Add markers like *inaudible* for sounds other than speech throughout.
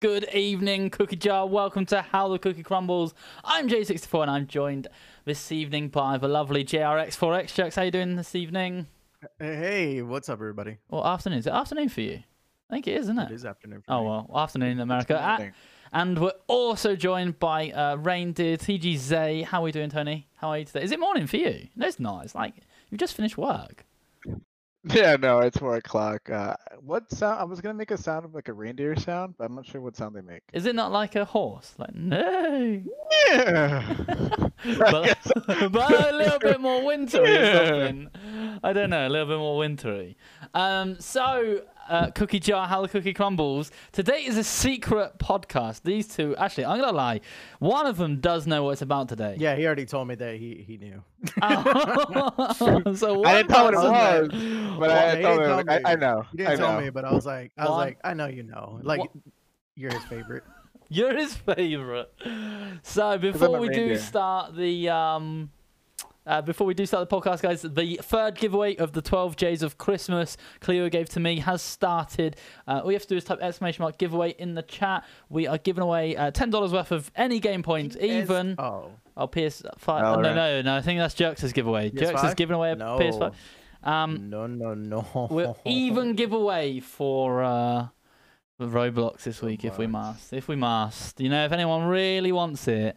Good evening, Cookie Jar. Welcome to How the Cookie Crumbles. I'm J64 and I'm joined this evening by the lovely JRX4X. Jerks, how you doing this evening? Hey, what's up, everybody? Well, afternoon? Is it afternoon for you? I think it is, isn't it? It is afternoon. For Oh, me. well, afternoon in America. Ah, and we're also joined by uh, Reindeer, TGZ. How are we doing, Tony? How are you today? Is it morning for you? No, it's not. It's like you've just finished work. Yeah, no, it's four o'clock. Uh, what sound? I was gonna make a sound of like a reindeer sound, but I'm not sure what sound they make. Is it not like a horse? Like, no. *laughs* Yeah. *laughs* but, *laughs* but a little bit more wintry or something. I don't know, a little bit more wintry. Um, so, uh, Cookie Jar, How the Cookie Crumbles. Today is a secret podcast. These two, actually, I'm going to lie. One of them does know what it's about today. Yeah, he already told me that he he knew. Oh. *laughs* so *laughs* I didn't tell what it was, but Well, I he told didn't him. tell I. I know. He didn't I tell know. me, but I was like, I was One- like, I know you know. Like, What- you're his favorite. *laughs* You're his favorite. So before we do start the um, uh, before we do start the podcast, guys, the third giveaway of the 12 J's of Christmas Cleo gave to me has started. Uh, all you have to do is type exclamation mark giveaway in the chat. We are giving away uh, ten dollars worth of any game points, even Oh, oh PS5. Oh, no, right. no, no. I think that's Jerks' giveaway. Jerks is giving away a No. PS5. Um, no, no, no. We'll even give away for uh, Roblox this week if we must. If we must, you know, if anyone really wants it,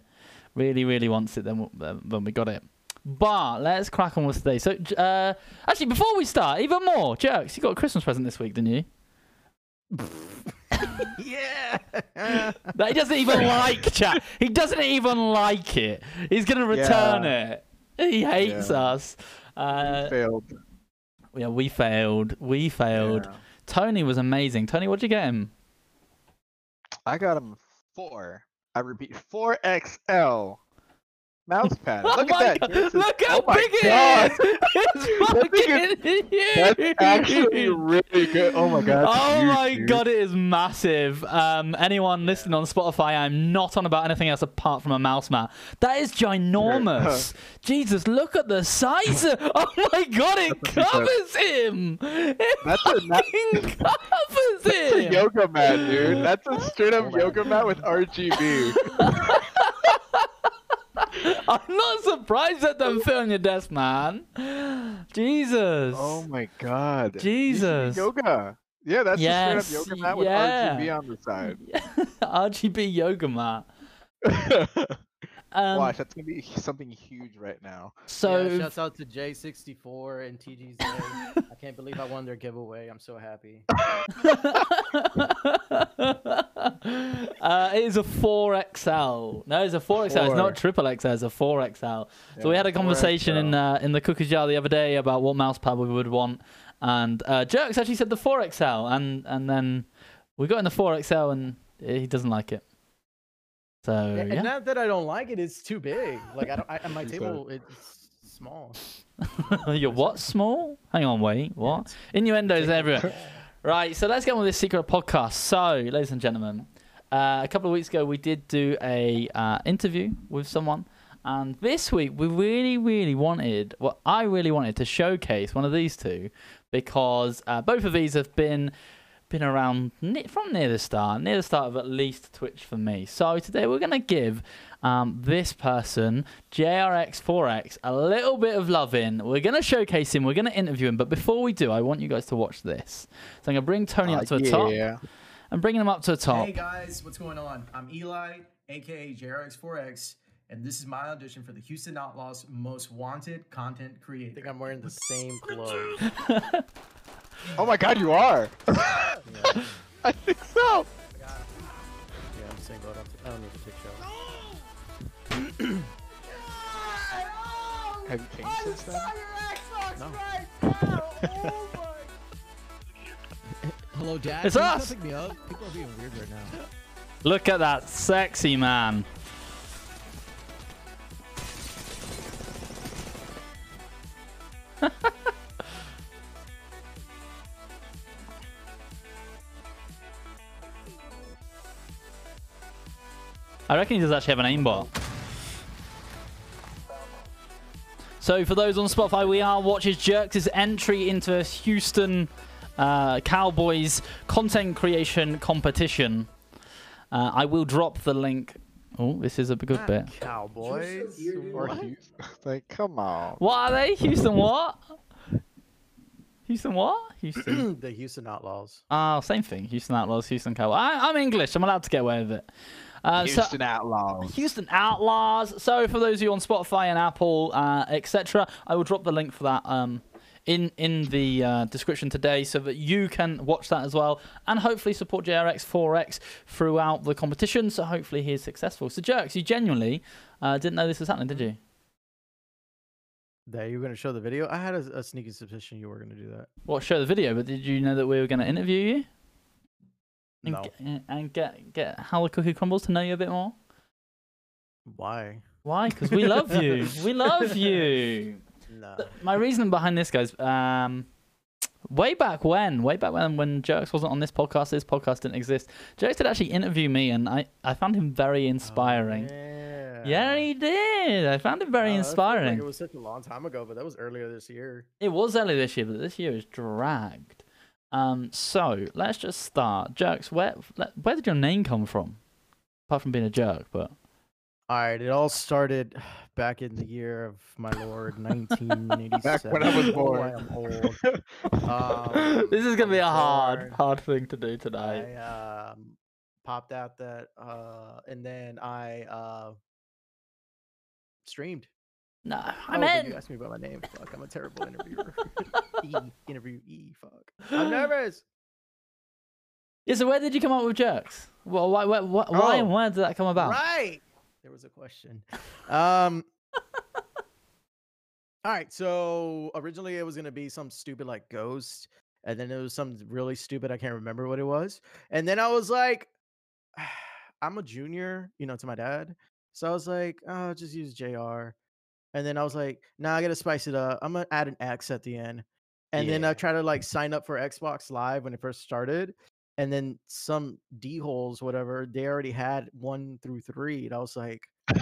really, really wants it, then we- then then we got it. But let's crack on with today. So, uh, actually, before we start, even more, jerks, you got a Christmas present this week, didn't you? *laughs* yeah. That he doesn't even *laughs* like, chat. He doesn't even like it. He's gonna return it. He hates Yeah. us. Uh, Failed. yeah, we failed. We failed. Yeah. Tony was amazing. Tony, what'd you get him? I got him four. I repeat, four XL mouse pad. Oh Look my at that. God, Jesus. Look how oh big it God. is! *laughs* It's *laughs* fucking huge! That's actually really good. Oh my god. that's Oh huge, my dude. god, it is massive. Um, anyone listening on Spotify, I'm not on about anything else apart from a mouse mat. That is ginormous. *laughs* Jesus, look at the size. Of, oh my god, it covers him. It That's a- that- fucking covers That's a him. yoga mat, dude. That's a straight up Oh my yoga mat with RGB. *laughs* I'm not surprised that fit on your desk, man. Jesus. Oh my god. You should do Jesus. Yoga. Yeah, that's Yes, straight up yoga mat with yeah. RGB on the side. *laughs* RGB yoga mat. *laughs* Um, Watch, that's gonna be *laughs* something huge right now. so yeah, shouts out to J64 and TGZ. I can't believe I won their giveaway. I'm so happy. *laughs* uh, it is a 4XL. No, it's a 4XL. It's not triple XL. It's a 4XL. so we had a conversation in 4XL. uh, in the cookie jar the other day about what mouse pad we would want, and uh, Jerks actually said the 4XL, and and then we got in the 4XL, and he doesn't like it. So And yeah, not that I don't like it, it's too big. Like I don't. I, my *laughs* table, it's small. *laughs* you're what small? Hang on, wait, what? Innuendos everywhere. *laughs* Right, so let's get on with this secret podcast. So, ladies and gentlemen, uh, a couple of weeks ago we did do a uh, interview with someone, and this week we really, really wanted, well, I really wanted to showcase one of these two because uh, both of these have been been around ne- from near the start, near the start of at least Twitch for me. So today we're gonna give um, this person, JRX4X, a little bit of love in. We're gonna showcase him. We're gonna interview him. But before we do, I want you guys to watch this. So I'm gonna bring Tony up Uh, to the top. yeah. I'm bringing him up to the top. Hey guys, what's going on? I'm Eli, aka JRX4X, and this is my audition for the Houston Outlaws Most Wanted Content Creator. I think I'm wearing the same *laughs* clothes. *laughs* Oh my god, you are. Yeah, *laughs* I think so. yeah I'm single. I don't, I don't need to take shows. Have you changed since then? No. *laughs* Oh Hello, Dad. It's Can you come us. Pick me up. People are being weird right now. Look at that sexy man. *laughs* I reckon he does actually have an aimbot. So for those on Spotify, we are watches Jerks' entry into a Houston uh, Cowboys content creation competition. Uh, I will drop the link. Oh, this is a good bit. Cowboys. Or What? Houston. *laughs* Like, come on. What are they? Houston what? Houston what? Houston. *clears throat* the Houston Outlaws. Oh, same thing. Houston Outlaws, Houston Cowboys. I, I'm English. I'm allowed to get away with it. Uh, so- Houston Outlaws. Houston Outlaws. So for those of you on Spotify and Apple, uh, etc., I will drop the link for that um, in in the uh, description today, so that you can watch that as well, and hopefully support JRX 4X throughout the competition. So hopefully he is successful. So Jerks, you genuinely uh, didn't know this was happening, did you? That you were gonna show the video? I had a, a sneaky suspicion you were gonna do that. Well, show the video, but did you know that we were going to interview you and, No. get, and get get how cookie crumbles to know you a bit more? Why? Why? Because we love you. *laughs* We love you. No. My reasoning behind this, guys, um, way back when, way back when, when Jerks wasn't on this podcast, this podcast didn't exist. Jerks did actually interview me, and I, I found him very inspiring. Oh, yeah. yeah. he did. I found him very Oh, inspiring. Like it was such a long time ago, but that was earlier this year. It was earlier this year, but this year is dragged. Um, so let's just start. Jerks, where where did your name come from? Apart from being a jerk, but All right, it all started back in the year of my lord, *laughs* 1987. Back when I was Oh, born. I am *laughs* old. Um, this is gonna be a hard, hard thing to do tonight. I um, popped out that, uh, and then I uh, streamed. No, Oh, I but You asked me about my name. *laughs* Fuck, I'm a terrible interviewer. *laughs* e, interviewee. Fuck. I'm *gasps* nervous. Yeah, so where did you come up with jerks? Well, why, why, why, why and Oh, where did that come about? Right. There was a question. Um. *laughs* all right. So originally it was gonna be some stupid like ghost, and then it was some really stupid. I can't remember what it was. And then I was like, *sighs* I'm a junior, you know, to my dad. So I was like, oh, just use Jr. And then I was like, nah, I gotta spice it up. I'm gonna add an X at the end. And then I try to like sign up for Xbox Live when it first started. And then some D holes, whatever, they already had one through three. And I was like, *laughs*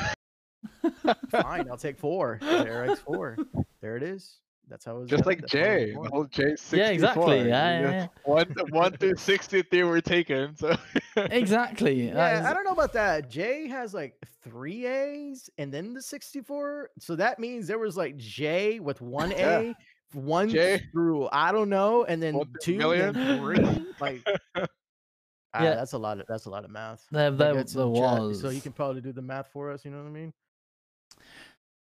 fine, I'll take four. JRX four. *laughs* There it is. That's how it was. Just like That's how Jay, the whole J sixty Yeah, exactly. Yeah, yeah, yeah. One, one through sixty-three were taken. So *laughs* Exactly. Yeah, is- I don't know about that. Jay has like three A's and then the 64. So that means there was like J with one Yeah. A, one J. through I don't know, and then One through two, then three. *laughs* Like, ah, Yeah. that's a lot of that's a lot of math. There, Like, there, that's there in was. So you can probably do the math for us. You know what I mean?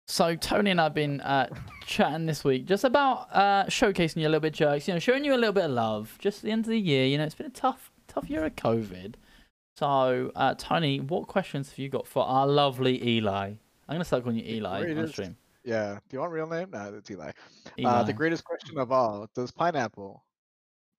So Tony and I've been uh, chatting this week just about uh, showcasing you a little bit, jerks. You know, showing you a little bit of love. Just the end of the year. You know, it's been a tough, tough year of COVID. So, uh, Tony, what questions have you got for our lovely Eli? I'm gonna start calling you Eli on the stream. yeah, do you want real name? No, it's Eli. Eli. Uh, the greatest question of all: Does pineapple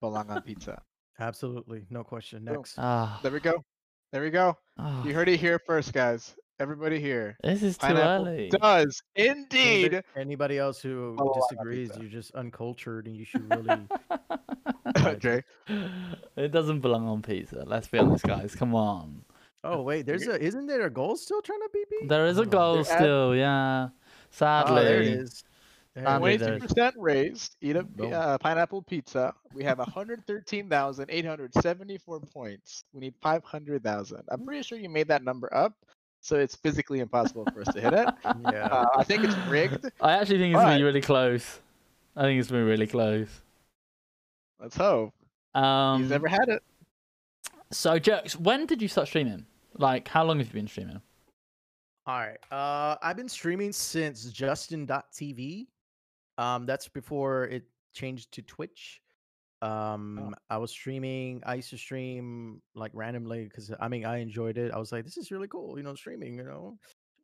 belong on pizza? *laughs* Absolutely, no question. Boom. Next, Ah, There we go. There we go. ah, You heard it here first, guys. Everybody here. this is too early. does indeed. Anybody else who Follow on disagrees, you're just uncultured, and you should really. *laughs* *laughs* Jay. it doesn't belong on pizza. Let's be honest, guys. Come on. Oh wait, there's a isn't there a goal still trying to beat? There is a goal They're at- still, yeah. Sadly. Oh, there it is. There it Sadly, is. there- Twenty-two percent raised. Eat a uh, pineapple pizza. We have 113,874 points. We need 500,000. I'm pretty sure you made that number up, so it's physically impossible for us to hit it. *laughs* Yeah. Uh, I think it's rigged. I actually think it's gonna be really close. I think it's gonna be really close. Let's hope. Um, He's never had it. So, Jerks, when did you start streaming? Like, how long have you been streaming? All right. Uh, I've been streaming since Justin.tv. Um, that's before it changed to Twitch. Um, I was streaming. I used to stream like randomly because I mean I enjoyed it. I was like, this is really cool, you know, streaming. You know,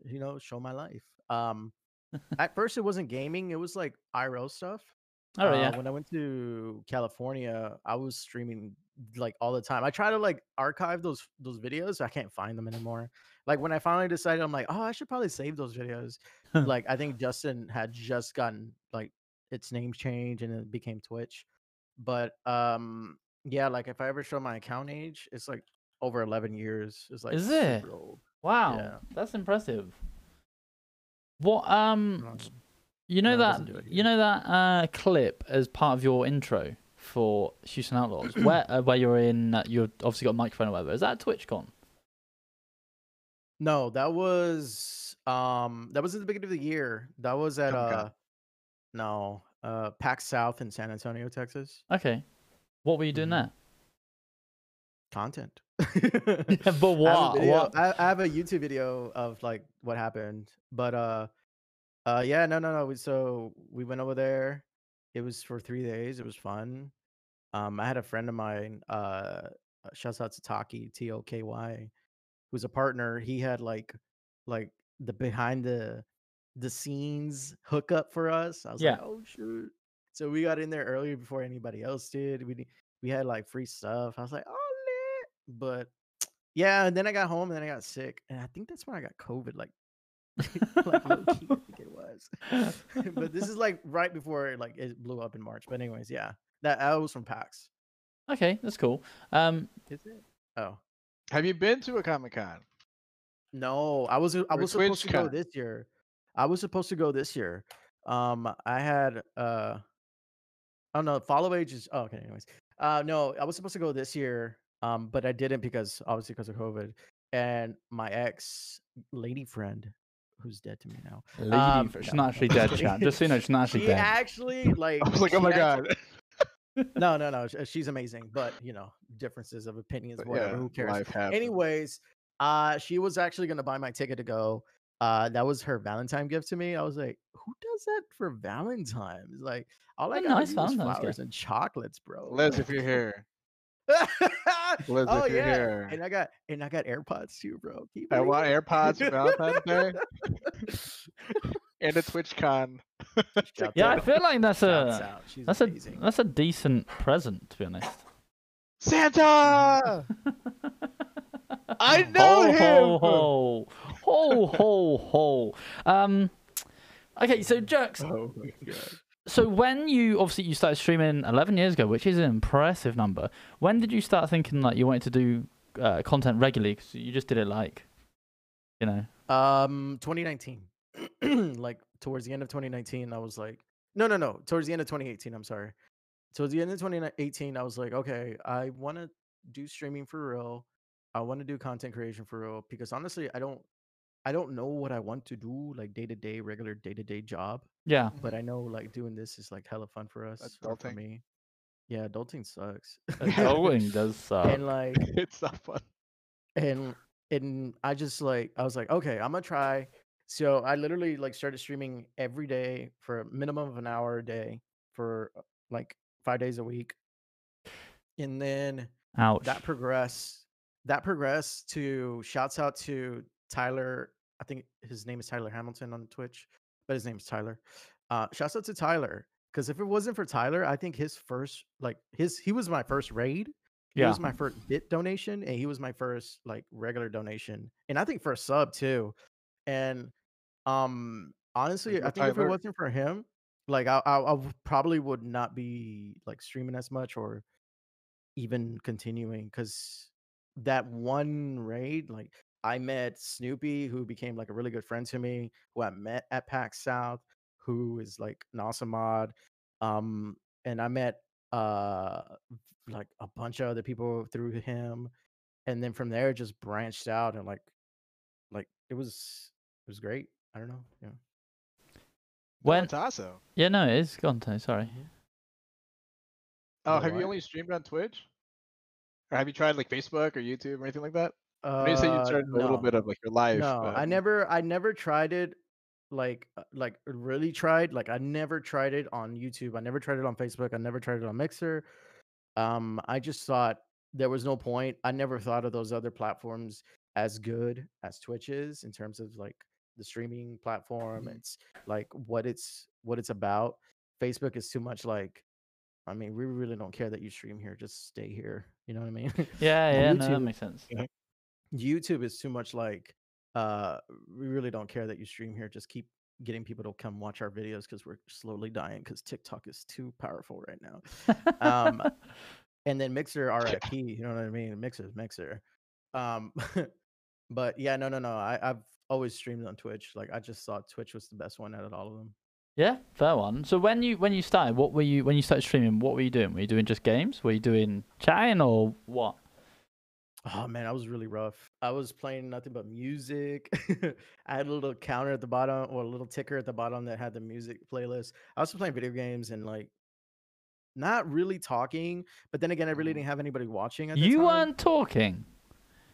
you know, show my life. Um, *laughs* at first it wasn't gaming. It was like IRL stuff. Oh, Uh, yeah. When I went to California, I was streaming like all the time. I try to like archive those those videos. I can't find them anymore. Like when I finally decided, I'm like, oh, I should probably save those videos. *laughs* like I think Justin had just gotten like its name changed and it became Twitch. But um, yeah, like if I ever show my account age, it's like over 11 years. It's like Is it? old. Wow, Yeah. that's impressive. What um, you know no, that you know that uh clip as part of your intro for Houston Outlaws, *clears throat* where uh, where you're in, uh, you've obviously got a microphone or whatever. Is that TwitchCon? No, that was um that was at the beginning of the year. That was at Comic-Con. uh no, uh PAX South in San Antonio, Texas. Okay. What were you doing Mhm. Content. *laughs* there? but I have, what? video, What? I, I have a YouTube video of like what happened. But uh uh yeah, no no no. we- So we went over there. It was for three days. It was fun. Um I had a friend of mine, uh uh, shouts out to Taki, T O K Y, who's a partner. He had like like the behind the the scenes hookup for us. I was like, oh shoot. So we got in there earlier before anybody else did. We we had like free stuff. I was like, oh lit. But yeah, and then I got home and then I got sick. And I think that's when I got COVID, like *laughs* like low key, I think it was. *laughs* but this is like right before like it blew up in March. But anyways, yeah. That that was from PAX. okay, that's cool. Um, Is it? Oh. Have you been to a Comic Con? No, I was I Or was supposed to go this year. I was supposed to go this year. Um, I had don't know—follow age is oh, okay. Anyways, uh, no, I was supposed to go this year. Um, but I didn't because obviously because of COVID. And my ex lady friend, who's dead to me now, lady, Um, she's no, not actually I'm dead, chat. Just so you know, she's not actually she dead. actually *laughs* like. I was like, oh my actu- god. *laughs* No, no, no. She's amazing, but you know, differences of opinions, whatever. yeah, who cares? Anyways, uh, she was actually gonna buy my ticket to go. Uh, that was her Valentine gift to me. I was like, who does that for Valentine's? Like, all I A got nice is Valentine's flowers gift. and chocolates, bro. Liz, if you're here, *laughs* Liz, oh if you're yeah, here. and I got and I got AirPods too, bro. Can you I want it? AirPods for Valentine's Day *laughs* and a TwitchCon. Shouts *laughs* Yeah, I feel like that's a out. She's that's a that's a decent present, to be honest. Santa! I know ho, him. ho ho ho ho ho. Um, okay, so Jerks. Oh my god. So when you obviously you started streaming 11 years ago, which is an impressive number. When did you start thinking like you wanted to do uh, content regularly? Because you just did it like, you know. Um, 2019, *clears throat* like towards the end of 2019, I was like, no, no, no, towards the end of 2018. I'm sorry. Towards the end of 2018, I was like, okay, I want to do streaming for real. I want to do content creation for real because honestly, I don't, I don't know what I want to do like day to day, regular day to day job. Yeah. But I know like doing this is like hella fun for us. or for Adulting. me. Yeah, adulting sucks. *laughs* *laughs* Adulting does suck. and like *laughs* it's not fun. and and I just like I was like, okay, I'm gonna try. So I literally like started streaming every day for a minimum of an hour a day for uh, like five days a week, and then Ouch. that progressed. That progressed to shouts out to Tyler. I think his name is Tyler Hamilton on Twitch, but his name's Tyler. Uh, shouts out to Tyler because if it wasn't for Tyler, I think his first like his he was my first raid. He Yeah. was my first bit donation, and he was my first like regular donation, and I think for a sub too. And um, honestly, I think if it wasn't for him, like I I probably would not be like streaming as much or even continuing because that one raid, like I met Snoopy, who became like a really good friend to me, who I met at PAX South, who is like an awesome mod. Um, and I met uh like a bunch of other people through him, and then from there it just branched out and like like it was it was great. I don't know. Yeah. When Tasso. yeah, no, it is gone. Tony, Sorry. Oh, Wait, have you only streamed on Twitch? Or have you tried like Facebook or YouTube or anything like that? I Uh, you said you started a little bit of like your life. No, but I never I never tried it like uh, like really tried. Like I never tried it on YouTube. I never tried it on Facebook. I never tried it on Mixer. Um I just thought there was no point. I never thought of those other platforms as good as Twitch is in terms of like the streaming platform. Mhm. It's like what it's what it's about. Facebook is too much like I mean, we really don't care that you stream here. Just stay here. You know what I mean? *laughs* Yeah, yeah, no, that makes sense. YouTube is too much like uh we really don't care that you stream here. Just keep getting people to come watch our videos because we're slowly dying because TikTok is too powerful right now. Um *laughs* and then Mixer RIP, you know what I mean? Mixer's Mixer. Um *laughs* but yeah, no, no, no. I, I've always streamed on Twitch. Like I just thought Twitch was the best one out of all of them. yeah, fair one. So when you when you started, what were you when you started streaming? What were you doing? Were you doing just games? Were you doing chatting or what? Oh man, I was really rough. I was playing nothing but music. *laughs* I had a little counter at the bottom or a little ticker at the bottom that had the music playlist. I was playing video games and like not really talking, but then again, I really mm-hmm. didn't have anybody watching at You time. weren't talking.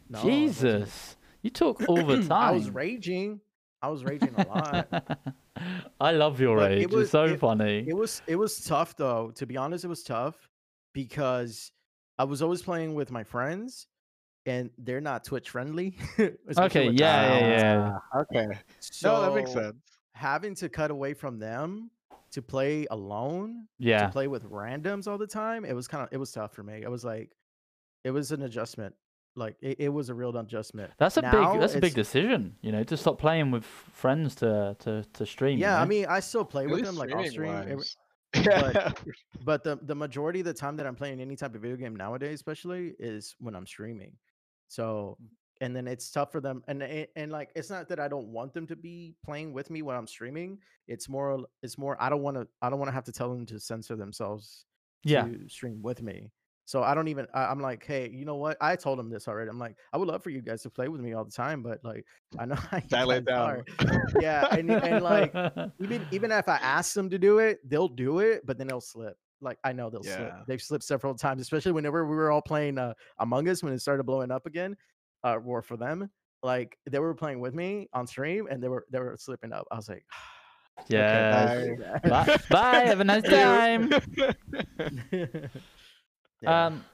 No, Jesus. You talk *clears throat* all the time. I was raging. I was raging a lot. *laughs* I love your But it rage. It's was- so it- funny. It was it was tough though. To be honest, it was tough because I was always playing with my friends, and they're not Twitch friendly. *laughs* Okay, with yeah, yeah, yeah. Ah, Okay. So no, that makes sense. Having to cut away from them to play alone, yeah. to play with randoms all the time, it was kind of it was tough for me. It was like it was an adjustment. Like it, it was a real adjustment. That's a Now big that's a big decision, you know, to stop playing with friends to to to stream. you Yeah, I mean, I still play At with them like off stream. streaming every- wise. *laughs* but- but the the majority of the time that I'm playing any type of video game nowadays, especially, is when I'm streaming. So, mm. and then it's tough for them, and and, and like it's not that I don't want them to be playing with me when I'm streaming. It's more it's more I don't want to I don't want to have to tell them to censor themselves yeah. to stream with me. So I don't even I, I'm like, hey, you know what? I told them this already. I'm like, I would love for you guys to play with me all the time, but like I know *laughs* Dial it down. Yeah, and and like *laughs* even even if I ask them to do it, they'll do it, but then they'll slip. Like I know they'll slip. Yeah. They've slipped several times, especially whenever we were all playing uh, Among Us when it started blowing up again. Uh, or for them, like they were playing with me on stream and they were they were slipping up. I was like, *sighs* yeah. bye. *laughs* Bye. Bye. Have a nice *laughs* time. *laughs* yeah. Um,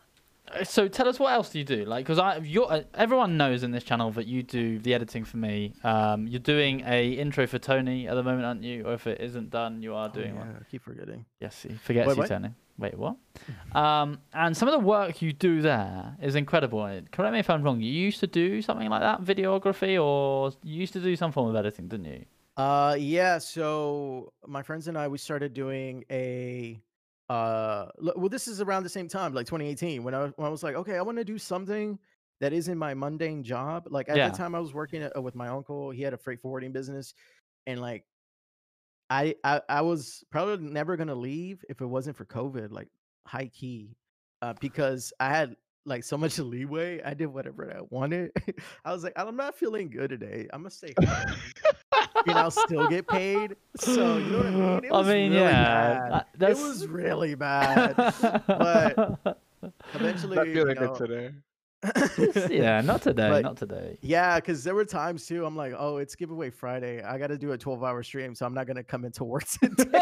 so tell us what else do you do? Like, because I, you're, uh, everyone knows in this channel that you do the editing for me. Um, you're doing a intro for Tony at the moment, aren't you? Or if it isn't done, you are Oh, doing yeah, one. I keep forgetting. Yes, he forgets Wait, you? Tony. Wait, what? *laughs* um, and some of the work you do there is incredible. Uh, Correct me if I'm wrong. You used to do something like that, videography, or you used to do some form of editing, didn't you? Uh yeah, so my friends and I we started doing a uh well this is around the same time like 2018 when I was, when I was like okay, I want to do something that isn't my mundane job. Like at Yeah. the time I was working at, uh, with my uncle, he had a freight forwarding business and like I I I was probably never going to leave if it wasn't for COVID, like high key. Uh because I had like so much *laughs* leeway. I did whatever I wanted. *laughs* I was like, I'm not feeling good today. I'm gonna stay home *laughs* and I'll still get paid. So you know what I mean? It I was mean, really yeah, bad. that's- It was really bad. but Eventually, Not you know, good today. *laughs* yeah, not today, But- not today. Yeah, because there were times too. I'm like, oh, it's giveaway Friday. I got to do a 12 hour stream, so I'm not gonna come into work *laughs* today.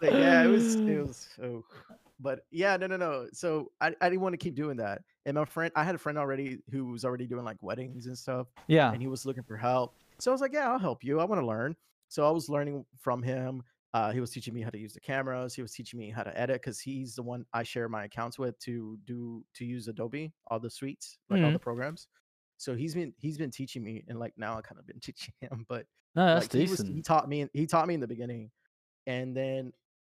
But yeah, it was it *laughs* was oh, but yeah, no, no, no. So I, I didn't want to keep doing that. And my friend, I had a friend already who was already doing like weddings and stuff, yeah, and he was looking for help. So I was like, yeah, I'll help you. I want to learn. So I was learning from him. Uh, he was teaching me how to use the cameras. He was teaching me how to edit because he's the one I share my accounts with to do to use Adobe, all the suites, like all Mhm. the programs. So he's been he's been teaching me, and like now I kind of been *laughs* teaching him. But no, that's like, he, was, decent. he taught me he taught me in the beginning and then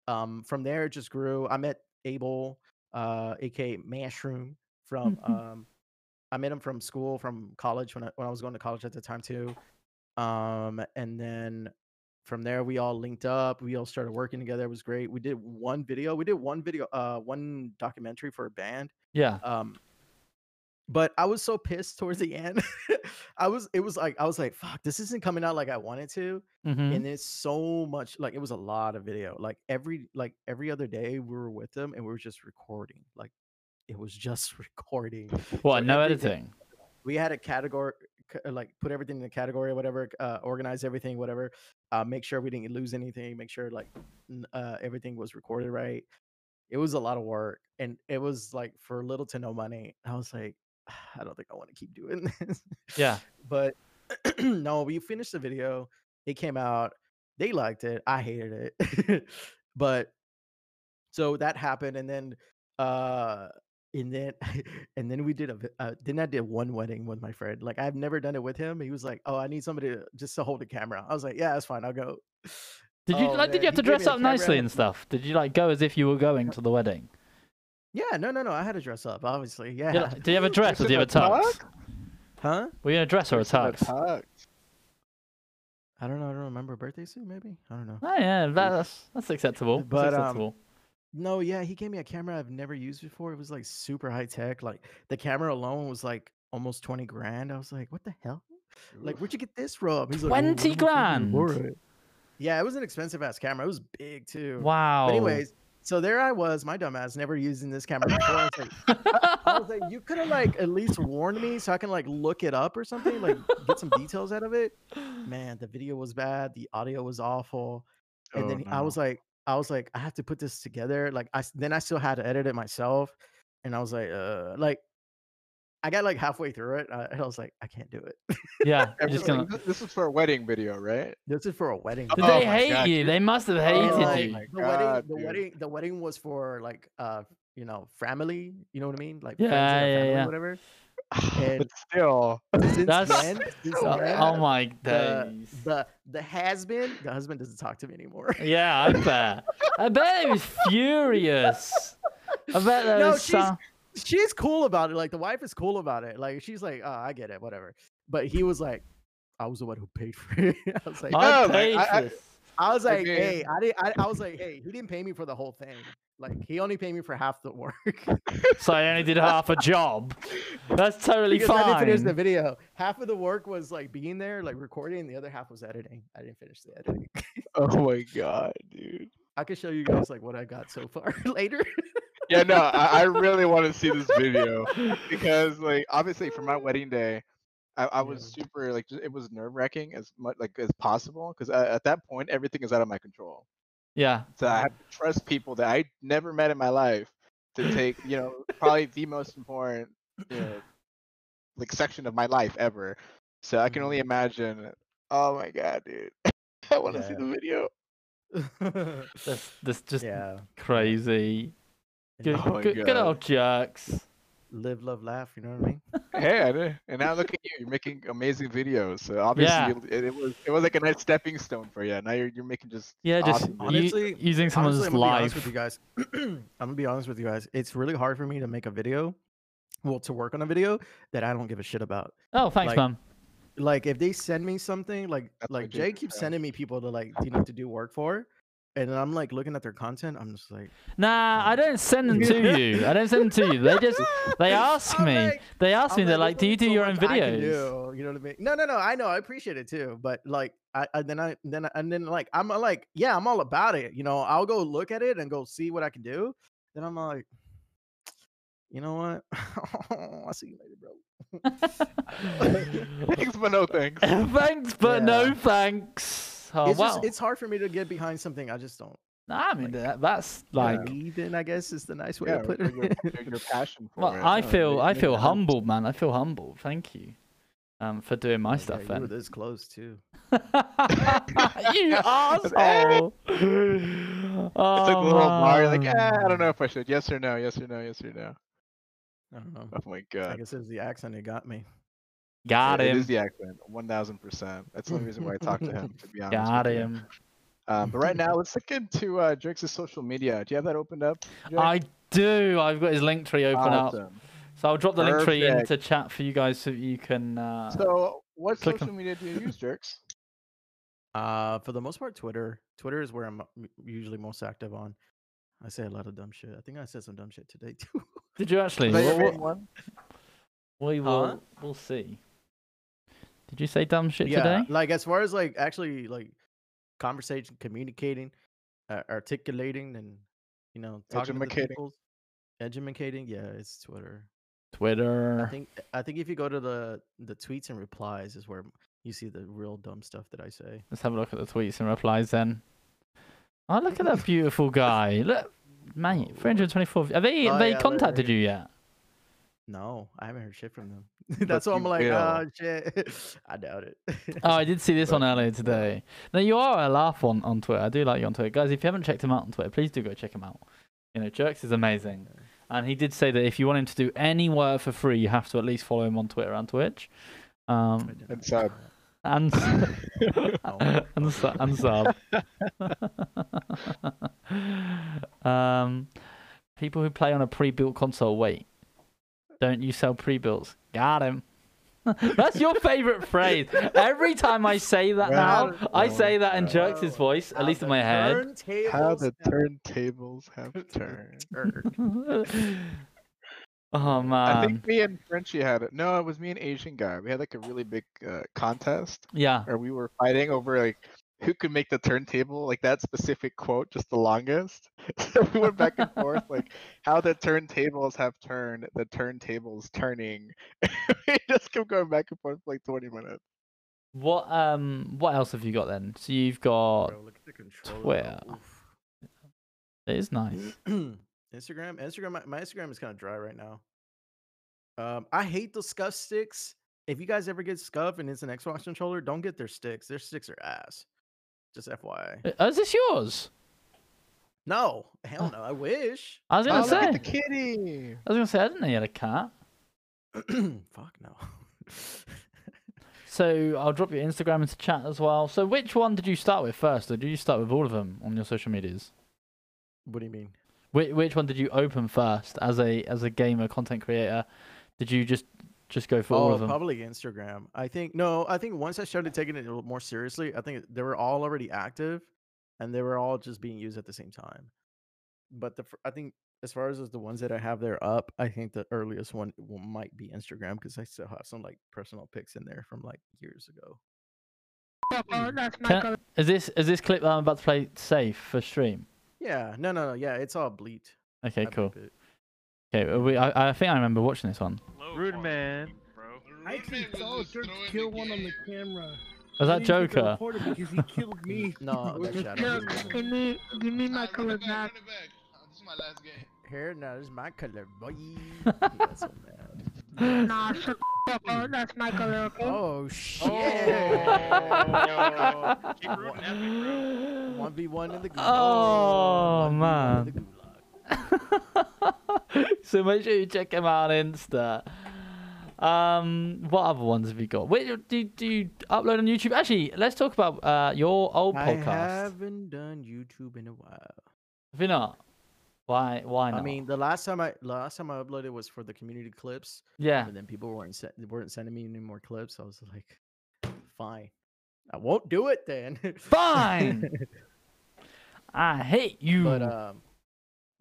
um from there it just grew i met abel uh aka mushroom from *laughs* um i met him from school from college when I, when I was going to college at the time too um and then from there we all linked up we all started working together it was great we did one video we did one video uh one documentary for a band yeah, um but i was so pissed towards the end *laughs* i was it was like i was like fuck this isn't coming out like i wanted to hmm and it's so much like it was a lot of video like every like every other day we were with them and we were just recording like it was just *laughs* recording what? so No every day- editing. we had a category like put everything in the category or whatever uh, organize everything whatever uh, make sure we didn't lose anything make sure like uh, everything was recorded right it was a lot of work and it was like for little to no money i was like *sighs* i don't think i want to keep doing *laughs* this Yeah, but *clears throat* no, we finished the video. It came out. They liked it. I hated it. *laughs* but so that happened, and then uh and then *laughs* and then we did a uh, then I did one wedding with my friend. Like I've never done it with him. He was like, "Oh, I need somebody to, just to hold the camera." I was like, "Yeah, that's fine. I'll go." Did you Oh, like? Did you have to he dress up nicely and stuff? Did you like go as if you were going to the wedding? Yeah, no, no, no. I had to dress up, obviously. Yeah. Yeah. *laughs* Did you have a dress or Is do you have a a tux? tux? Huh? Were you in a dress or a It's in a tux? tux. I don't know. I don't remember birthday suit. Maybe I don't know. Oh yeah, that's that's acceptable. That's But, um, acceptable. No, yeah, he gave me a camera I've never used before. It was like super high tech. Like the camera alone was like almost twenty grand. I was like, what the hell? Like, where'd you get this from? He's like, "Oh, 20 I'm gonna send you grand? it." Yeah, it was an expensive ass camera. It was big too. Wow. But anyways, so there I was, my dumbass, never using this camera before. I was like, *laughs* I was like, you could have like at least warned me so I can like look it up or something, like get some details out of it. Man, the video was bad, the audio was awful, and Oh, then I was like, I was like, I have to put this together. Like I then I still had to edit it myself, and I was like, uh, like I got like halfway through it, uh, *laughs* and I was like, I can't do it. yeah. *laughs* You're just gonna. like, This is for a wedding video, right? this is for a wedding. Did Oh they hate God, you? dude. They must have Oh hated And, like, you. my the wedding, the wedding, the wedding was for like, uh, you know, family. You know what I mean? Like, Yeah, yeah, family, yeah. whatever. *sighs* but still, That's- then, Oh, then, oh my the, days. the the has been the husband doesn't talk to me anymore. Yeah, I bet. I bet he was furious. I bet there No, was she's- some. She's cool about it. Like the wife is cool about it. Like she's like, oh, I get it, whatever. But he was like, I was the one who paid for it. *laughs* I was like, I like, paid I- for I-. I was like, hey, I didn't. I, I was like, hey, he didn't pay me for the whole thing. Like he only paid me for half the work. *laughs* So I only did half a job. *laughs* That's totally because I didn't finish the video. Half of the work was like being there, like recording, the other half was editing. I didn't finish the editing. oh my god, dude. *laughs* I can show you guys like what I got so far later. Yeah, no, I, I really want to see this video because, like, obviously for my wedding day, I, I was super like it was nerve wracking as much like as possible because at that point everything is out of my control. Yeah. So I have to trust people that I never met in my life to take, you know, probably the most important, you know, like section of my life ever. So I can only mm-hmm. imagine. Oh my god, dude! *laughs* I want to see the video. *laughs* That's, that's just yeah. crazy. *laughs* Good, Oh good, good old jerks. Live, love, laugh. You know what I mean? hey, I did. and now look at you. You're making amazing videos. So obviously, Yeah. it, it was it was like a nice stepping stone for you. Now you're you're making just Yeah, just awesome. Honestly- u- using someone's Honestly, I'm gonna be honest with you guys. *clears throat* I'm gonna be honest with you guys. It's really hard for me to make a video, well, to work on a video that I don't give a shit about. Oh, thanks, like, man. Like if they send me something, like That's like Jay keeps sending me people to like you know to do work for, and then I'm like looking at their content. I'm just like, Nah, I don't send them to *laughs* you. I don't send them to you. They just they *laughs* ask I'm me. like- They ask me. I'm They're like, like, "Do you do only your so own much I videos?" do," You know what I mean? No, no, no. I know. I appreciate it too. But like, I, I then I then I- and then like I'm uh, like, yeah, I'm all about it. You know, I'll go look at it and go see what I can do. Then I'm like, you know what? *laughs* I'll see you later, bro. thanks, but no thanks. thanks, but no thanks. Oh it's well. just it's hard for me to get behind something. I just don't. Nah, I mean, like- that, that's like. even I guess is the nice way Yeah, to put it. your, your, your passion *laughs* for Well, it. I feel make- I feel humbled, man. I feel humbled. Thank you, um, for doing my Yeah, stuff. you were Then this close too. *laughs* you asshole. *laughs* oh, It's like oh, the little bar. Like, man. ah, I don't know if I should. Yes or no. Yes or no. Yes or no. I don't know. Oh my god. I guess it was the accent that got me. Got Yeah, It him. is the accent. One thousand percent. That's the only reason why I talked to him. To be *laughs* honest. Got with you. him. Um, but right now, let's look into uh, Jerks' social media. Do you have that opened up? Jake? I do. I've got his Linktree open up. Awesome. So I'll drop the Linktree into chat for you guys so you can. Uh, So, what social on- media do you use, Jerks? *laughs* Uh, for the most part, Twitter. Twitter is where I'm usually most active on. I say a lot of dumb shit. I think I said some dumb shit today *laughs* too. did you actually? Is that your one? We will. Huh? We'll see. Did you say dumb shit yeah, today? like as far as like actually like conversation, communicating, uh, articulating, and you know talking to the people. Edumacating, yeah, it's Twitter. Twitter. I think I think if you go to the the tweets and replies is where you see the real dumb stuff that I say. Let's have a look at the tweets and replies then. Oh, look at that *laughs* beautiful guy. Look, mate, Oh, 324. Have they Oh, have they yeah, contacted you yet? No, I haven't heard shit from them. *laughs* *laughs* That's why I'm like, will. oh shit. *laughs* I doubt it. Oh, I did see this one earlier today. Now you are a laugh on on Twitter. I do like you on Twitter, guys. If you haven't checked him out on Twitter, please do go check him out. You know, Jerks is amazing, and he did say that if you want him to do any work for free, you have to at least follow him on Twitter and Twitch. Um, And not sub. and Oh. and, su- and sub. um, people who play on a pre-built console. Wait, don't you sell pre-builts? Got him. *laughs* That's your favorite phrase. Every time I say that now, Well, I say that in well, Jerks' voice, at least in my head. How the turntables have *laughs* turned. turned. *laughs* Oh man. I think me and Frenchie had it. No, it was me and Asian guy. We had like a really big uh, contest yeah. where we were fighting over like who could make the turntable like that specific quote just the longest. *laughs* So we went back and forth like *laughs* how the turntables have turned, the turntables turning. *laughs* we just kept going back and forth for like 20 minutes. What um what else have you got then? So you've got Bro, look at the controller. Twitter. it is nice. *clears throat* Instagram, Instagram, my, my Instagram is kind of dry right now. Um, I hate the SCUF sticks. If you guys ever get SCUF and it's an Xbox controller, don't get their sticks. Their sticks are ass. Just FYI. Uh, Is this yours? No, hell no. I wish. I was Oh, gonna look say. at the kitty. I was gonna say I didn't know you had a cat. *clears throat* Fuck no. So I'll drop your Instagram into chat as well. So which one did you start with first, or did you start with all of them on your social medias? what do you mean? Which, which one did you open first as a as a gamer content creator? Did you just just go for all Oh, of them? probably Instagram. I think no. I think once I started taking it a little more seriously, I think they were all already active, and they were all just being used at the same time. But the I think as far as the ones that I have there up, I think the earliest one will, might be Instagram because I still have some like personal pics in there from like years ago. Can- is this is this clip that I'm about to play safe for stream? Yeah, no, no, no. Yeah, it's all bleat. Okay, I cool. Bleep it. Okay, uh, we, I, I think I remember watching this one. Rude man. I actually saw Dirk kill one on the camera. Was that didn't get to Joker? because he killed me. *laughs* No, that's Shadow. Give me, give me my color back. This is my last game. Here, now this is my color, boy. He so mad. Nah, shut the fuck up. That's my color, okay? Oh shit! Keep rooting at me, bro. One v one in the gulag. Oh, 1v1 in man. *laughs* so make sure you check him out on Insta. Um, what other ones have you got? Wait, do, do you upload on YouTube? Actually, let's talk about uh your old I podcast. I haven't done YouTube in a while. Have you not? Why? Why not? I mean, the last time I last time I uploaded was for the community clips, yeah. and then people weren't se- weren't sending me any more clips. I was like, fine, I won't do it then. Fine. *laughs* I hate you. but um,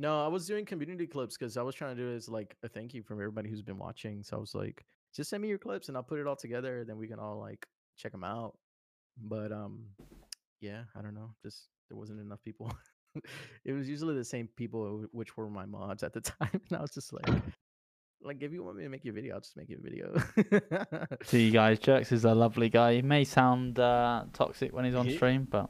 no, I was doing community clips because I was trying to do it as like a thank you from everybody who's been watching. So I was like, just send me your clips and I'll put it all together, and then we can all like check them out. But um, yeah, I don't know, just there wasn't enough people. *laughs* it was usually the same people which were my mods at the *laughs* time, and I was just like, like if you want me to make your video, I'll just make your video. to you guys, Jerks is a lovely guy. He may sound uh, toxic when he's on He- stream, but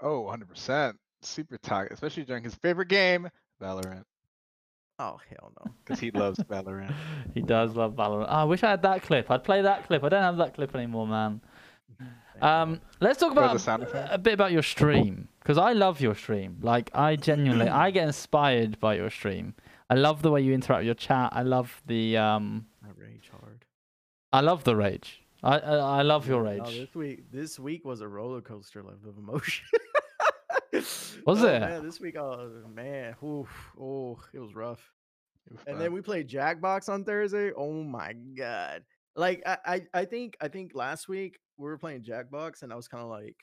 Oh, 100%. Super toxic, especially during his favorite game, Valorant, oh hell no. because he loves *laughs* Valorant. he does love Valorant. Oh, I wish I had that clip. I'd play that clip. I don't have that clip anymore, man. *laughs* Um, let's talk about a bit about your stream because I love your stream. Like I genuinely, I get inspired by your stream. I love the way you interact with your chat. I love the um, I rage hard. I love the rage. I I, I love your rage. this week, this week was a roller coaster of emotion. *laughs* *laughs* Was Oh, it? Man, this week, oh man, oof, oh, it was rough. It was And fun. then we played Jackbox on Thursday. Oh my god! Like I, I, I think, I think last week we were playing Jackbox, and I was kind of like,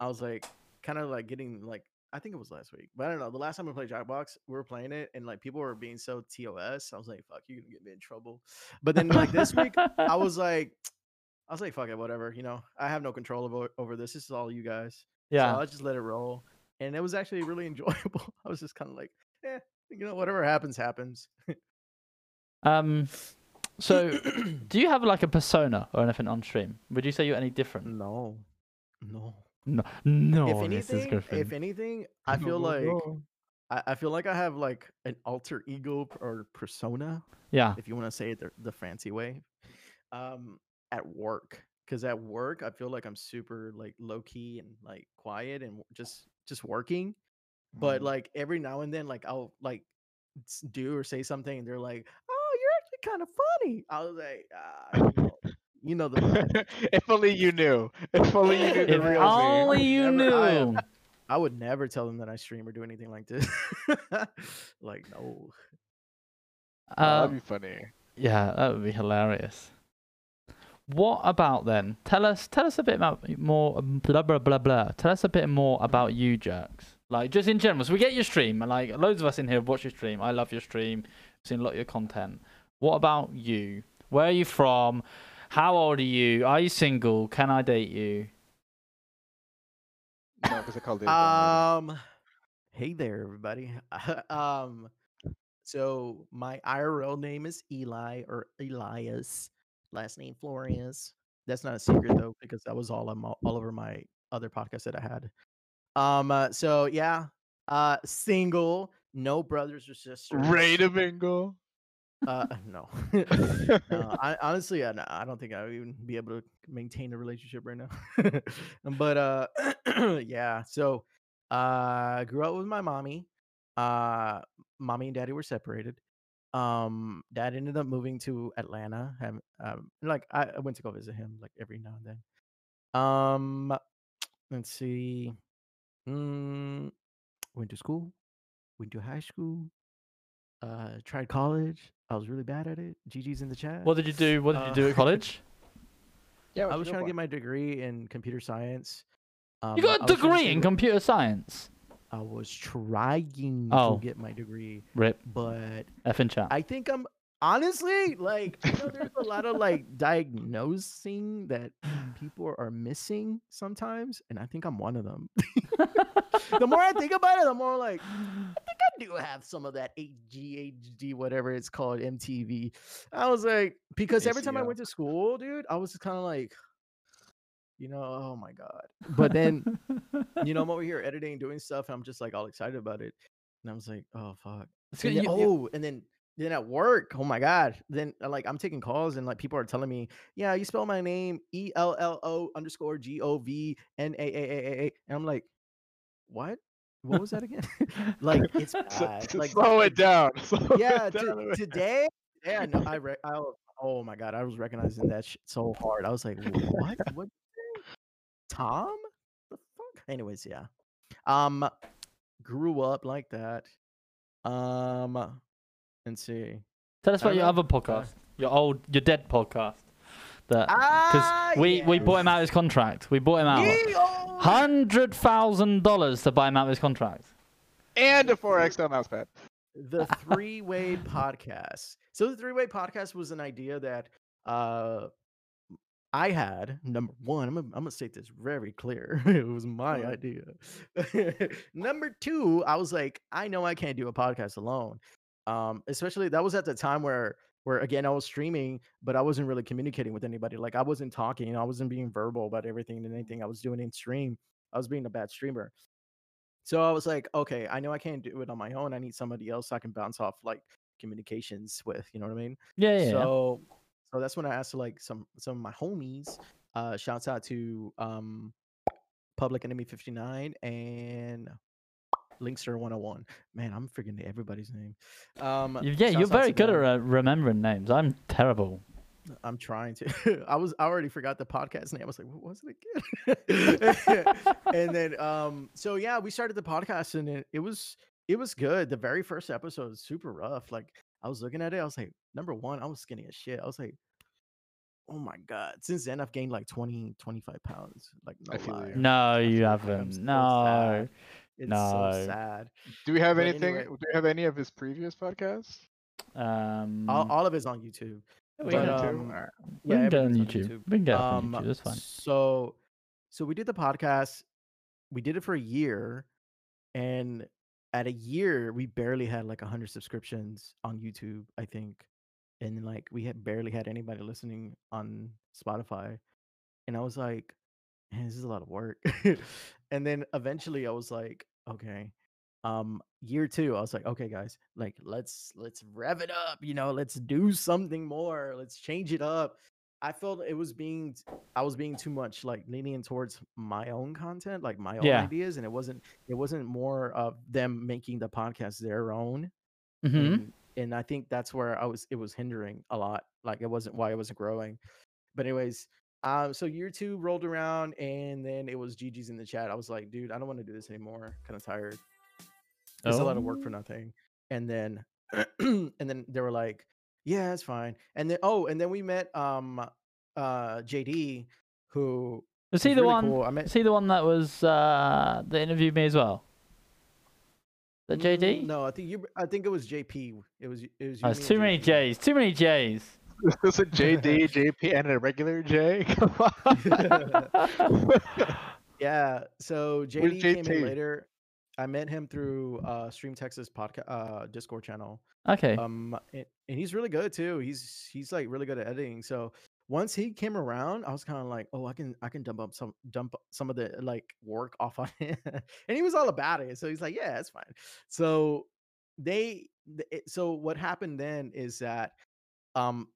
I was like, kind of like getting like, I think it was last week, but I don't know. The last time we played Jackbox, we were playing it, and like people were being so TOS. I was like, fuck, you're gonna get me in trouble. But then like this week, I *laughs* was like, I was like, fuck it, whatever. You know, I have no control over over this. This is all you guys. Yeah. So I just let it roll. And it was actually really *laughs* enjoyable. I was just kind of like, eh, you know, whatever happens, happens. Um, so *clears throat* do you have like a persona or anything on stream? Would you say you're any different? no, no. No, no. if anything, if anything, I feel like I, I feel like I have like an alter ego or persona, yeah. if you want to say it the, the fancy way. Um, at work, because at work I feel like I'm super like low key and like quiet and just just working. but Mhm. like every now and then like i'll like do or say something and they're like oh you're actually kind of funny i was like ah, you, know, you know the *laughs* if only you knew. If only you knew *laughs* the If real only me. you Never- I knew. i would never tell them that i stream or do anything like this *laughs* like no Oh, that'd Um, be funny. yeah, that would be hilarious. What about then? Tell us, tell us a bit about more. um, Blah blah blah blah. Tell us a bit more about you, jerks. Like just in general. So we get your stream, and like loads of us in here watch your stream. I love your stream. seen a lot of your content. What about you? Where are you from? How old are you? Are you single? Can I date you? No, because I called it. Um, hey there, everybody. *laughs* um, so my IRL name is Eli or Elias. Last name Flores. That's not a secret though, because that was all on my, all over my other podcast that I had. Um, uh, so yeah, uh, single, no brothers or sisters. Ray Domingo. Uh, *laughs* no. *laughs* no I, *laughs* honestly, I, I don't think I would even be able to maintain a relationship right now. but uh, *clears throat* yeah. So, uh, grew up with my mommy. Uh, mommy and daddy were separated. Um, dad ended up moving to Atlanta. Have, um, like I, I went to go visit him like every now and then. Um, let's see. Mm, went to school. Went to high school. Uh, tried college. I was really bad at it. GG's in the chat. What did you do? What did you Uh, do at *laughs* college? Yeah, I was trying to get my degree in computer science. Um, you got I a was trying to degree in computer science. I was trying Oh. to get my degree, Rip. but F in chat. I think I'm honestly like you know there's a lot of like *laughs* diagnosing that people are missing sometimes, and I think I'm one of them. *laughs* the more I think about it, the more like I think I do have some of that ADHD, whatever it's called, MTV. I was like, because every time I went to school, dude, I was just kind of like, you know, oh my god. But then you know, I'm over here editing, doing stuff, and I'm just like all excited about it. And I was like, oh fuck. And then- oh, and then then at work, oh my god. Then uh, like I'm taking calls and like people are telling me, yeah, you spell my name E L L O underscore G O V N A A A A A. And I'm like, what? What was that again? *laughs* like it's *laughs* bad. Like slow it down. *laughs* slow it yeah, down to- today, yeah, no, I, re- I, oh my god, I was recognizing that shit so hard. I was like, what? What? Tom? The fuck? Anyways, yeah. Um, grew up like that. Um, and see. Tell us about your don't other podcast, your old, your dead podcast. That because Ah, we we bought him out of his contract. We bought him out Yee, hundred thousand dollars to buy him out of his contract. and a 4XL mousepad. the three way podcast. So the three way podcast was an idea that uh I had. Number one, I'm gonna, I'm gonna state this very clear. *laughs* it was my idea. *laughs* number two, I was like, I know I can't do a podcast alone. Um, especially that was at the time where where again I was streaming, but I wasn't really communicating with anybody. Like I wasn't talking, I wasn't being verbal about everything and anything I was doing in stream. I was being a bad streamer. So I was like, okay, I know I can't do it on my own. I need somebody else I can bounce off like communications with. You know what I mean? Yeah, yeah. yeah. So, that's when I asked like some some of my homies. Uh, shouts out to um, Public Enemy 59 and Linkster 101. Man, I'm forgetting everybody's name. Um, yeah, you're very good them. at remembering names. I'm terrible. I'm trying to. *laughs* I was I already forgot the podcast name. I was like, what was it again? *laughs* and then um so yeah, we started the podcast and it, it was it was good. The very first episode was super rough. Like I was looking at it, I was like, number one, I was skinny as shit. I was like, oh my god. Since then I've gained like 20, 25 pounds. Like no I feel lie. No, you feel like I'm haven't. so No. sad. It's No. so sad. Do we have But anything? anyway- Do we have any of his previous podcasts? Um, All, all of it's on YouTube. we but, can, um, Alright. we can get on everything's YouTube. We can get it on Um, YouTube. That's fine. So, so we did the podcast. We did it for a year, and at a year, we barely had like hundred subscriptions on YouTube, I think, and like we had barely had anybody listening on Spotify, and I was like, man, this is a lot of work. *laughs* and then eventually, I was like, okay. Um, year two, I was like, okay, guys, like let's let's rev it up, you know, let's do something more, let's change it up. I felt it was being I was being too much like leaning towards my own content, like my own Yeah. ideas, and it wasn't it wasn't more of them making the podcast their own. hmm And, and I think that's where I was it was hindering a lot. Like it wasn't why it wasn't growing. But anyways, um so year two rolled around and then it was GG's in the chat. I was like, dude, I don't want to do this anymore. Kind of tired. It's a lot of work for Oh. nothing. And then *clears throat* and then they were like, yeah, it's fine. And then oh, and then we met um uh JD who Was he the really one? cool. I met Is he the one that was uh, that interviewed me as well? The JD? Mm, No, I think you. I think it was JP. It was. It was. Oh, you, it's too and many J's. Too many J's. There's a JD, JP, and a regular J. *laughs* Come on. *laughs* Yeah. So Where's JD came in later. I met him through uh Stream Texas podcast uh Discord channel. Okay. Um and, and he's really good too. He's he's like really good at editing. So once he came around, I was kind of like, oh, I can I can dump up some dump some of the like work off on *laughs* him. and he was all about it. So he's like, yeah, it's fine. So they th- it- so what happened then is that um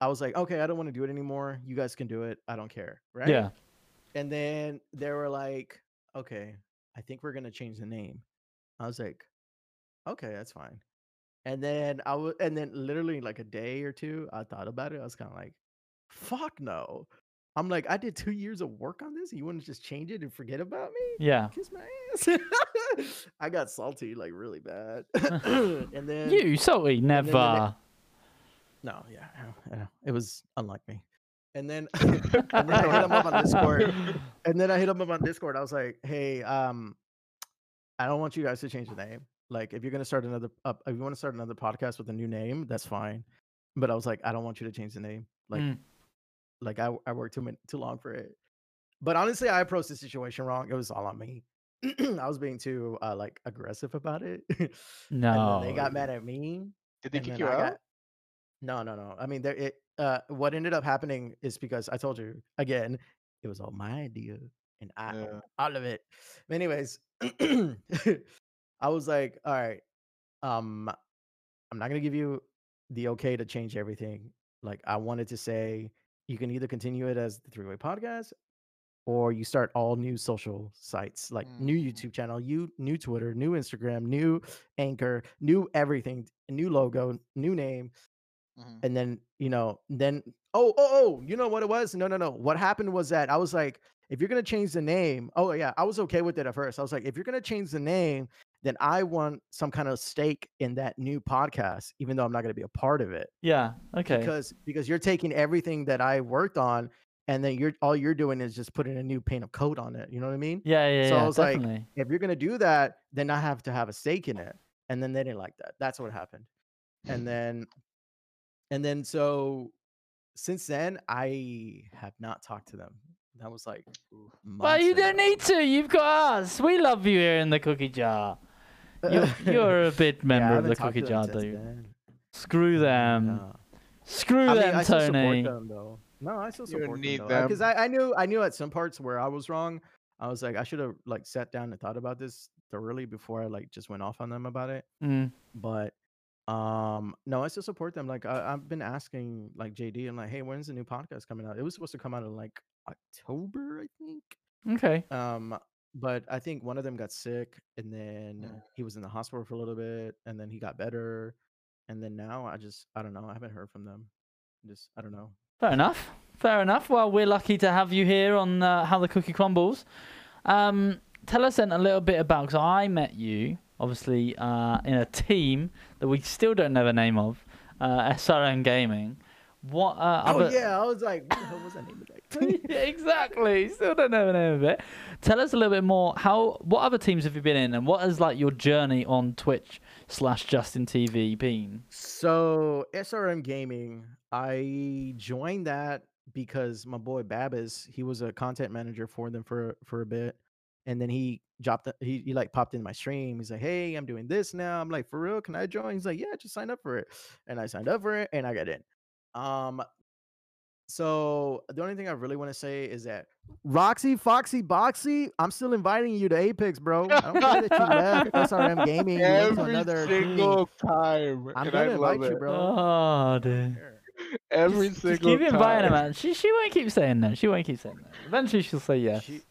I was like, okay, I don't want to do it anymore. You guys can do it. I don't care. Right. Yeah. And then they were like, okay, I think we're gonna change the name. I was like, okay, that's fine. And then I was, and then literally like a day or two, I thought about it. I was kind of like, fuck no. I'm like, I did two years of work on this. You want to just change it and forget about me? Yeah. Kiss my ass. *laughs* I got salty like really bad. *laughs* and then You salty then never. no, yeah, I know, I know. it was unlike me. And then, *laughs* and then I hit him up on Discord. *laughs* And then I hit him up on Discord. I was like, "Hey, um, I don't want you guys to change the name. Like, if you're gonna start another, uh, if you want to start another podcast with a new name, that's fine. But I was like, I don't want you to change the name. Like, Mm. like I I worked too min- too long for it. But honestly, I approached the situation wrong. It was all on me. *clears throat* I was being too uh, like aggressive about it. *laughs* and No. then they got mad at me. Did they kick you I out? got- no, no, no. I mean, there. It. Uh, what ended up happening is because I told you again, it was all my idea, and I Yeah. all of it. Anyways, *clears throat* I was like, all right, um, I'm not gonna give you the okay to change everything. Like, I wanted to say you can either continue it as the three way podcast, or you start all new social sites like new Mhm. YouTube channel, you new Twitter, new Instagram, new Anchor, new everything, new logo, new name, Mhm. and then you know, then oh oh oh, you know what it was? No no no. What happened was that I was like, if you're gonna change the name, oh yeah, I was okay with it at first. I was like, if you're gonna change the name, then I want some kind of stake in that new podcast, even though I'm not gonna be a part of it Yeah. Okay. because because you're taking everything that I worked on and then you're all you're doing is just putting a new paint of coat on it. You know what I mean? yeah. Yeah. so I yeah. was like. If you're gonna do that, then I have to have a stake in it. And then they didn't like that. That's what happened. And *laughs* then and then so since then I have not talked to them. That was like. But you don't need to. You've got us. We love you here in the cookie jar. You're, you're a bit *laughs* Yeah, member of the cookie jar, dude. then. Screw them. No. Screw I mean, them, I still support Tony. them though. No, I still You support them them. because I, I knew I knew at some parts where I was wrong. I was like, I should have like sat down and thought about this thoroughly before I like just went off on them about it. Mm. But um, no, I still support them. Like I, I've been asking like JD, I'm like, hey, when's the new podcast coming out? It was supposed to come out in like October, I think. Okay. Um, but I think one of them got sick, and then Mm. he was in the hospital for a little bit, and then he got better, and then now I just I don't know. I haven't heard from them. Just I don't know. Fair enough. Fair enough. Well, we're lucky to have you here on uh, How the Cookie Crumbles. Um, tell us then a little bit about because I met you obviously uh, in a team that we still don't know the name of, uh, SRM Gaming. What? Uh, Oh other... yeah, I was like, what was that name of that? *laughs* yeah, exactly. Still don't know the name of it. Tell us a little bit more. How? What other teams have you been in, and what has like your journey on Twitch slash Justin TV been? So SRM Gaming, I joined that because my boy Babis, he was a content manager for them for for a bit, and then he dropped. He, he like popped in my stream. He's like, "Hey, I'm doing this now." I'm like, "For real? Can I join?" He's like, "Yeah, just sign up for it." And I signed up for it, and I got in. Um, so the only thing I really want to say is that Roxy, Foxy, Boxy, I'm still inviting you to Apex, bro. I don't care that you left SRM Gaming. You went to Every another team. single time. I'm and gonna I love invite you, bro. Oh, dude. Every Just- single just keep inviting her, time. man. She she won't keep saying no. She won't keep saying no. Eventually, she'll say yes. She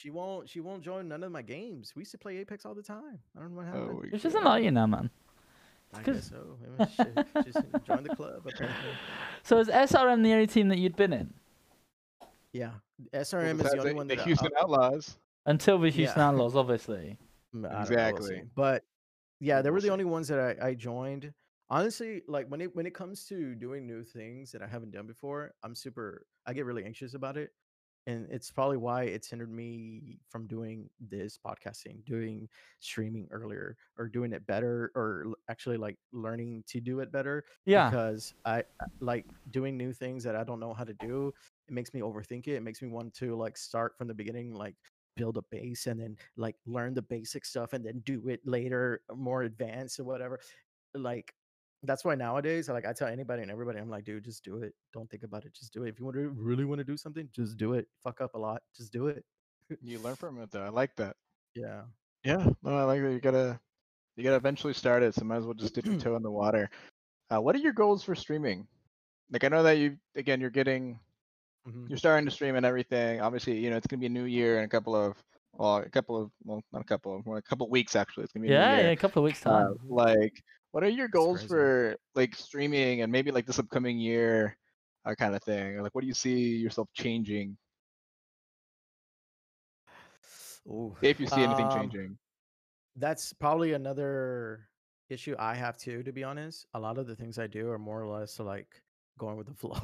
she won't she won't join none of my games. We used to play Apex all the time. I don't know what Oh happened. my She doesn't God. like you now, man. I 'cause- guess so. Maybe shit, just join the club apparently. *laughs* So is SRM the only team that you'd been in Yeah, Well, SRM is the only the, one the that I- Houston Outlaws. until the Houston Yeah. Outlaws, obviously? *laughs* Mm, know. Exactly. But yeah, they were We'll the only ones that I, I joined. Honestly, like when it when it comes to doing new things that I haven't done before, I'm super. I get really anxious about it and it's probably why it's hindered me from doing this podcasting, doing streaming earlier, or doing it better, or actually like learning to do it better. Yeah. because I I- like doing new things that I don't know how to do. It makes me overthink it. It makes me want to like start from the beginning, like build a base and then like learn the basic stuff and then do it later more advanced or whatever like that's why nowadays like i tell anybody and everybody i'm like dude just do it don't think about it just do it if you want to really want to do something just do it fuck up a lot just do it *laughs* You learn from it though. I like that. yeah Yeah, no, I like that. You gotta, you gotta eventually start it. So might as well just dip your *clears throat* toe in the water. Uh, what are your goals for streaming? Like I know that you, again, you're getting, Mhm. you're starting to stream and everything. Obviously, you know it's gonna be a new year and a couple of, well, a couple of, well, not a couple of, well, a couple of weeks actually. It's gonna be Yeah, yeah, a couple of weeks Uh, time. like, what are your goals for like streaming and maybe like this upcoming year, uh, kind of thing? Like, what do you see yourself changing Ooh. if you see anything Um, changing? that's probably another issue I have too, to be honest. A lot of the things I do are more or less like going with the *laughs* flow.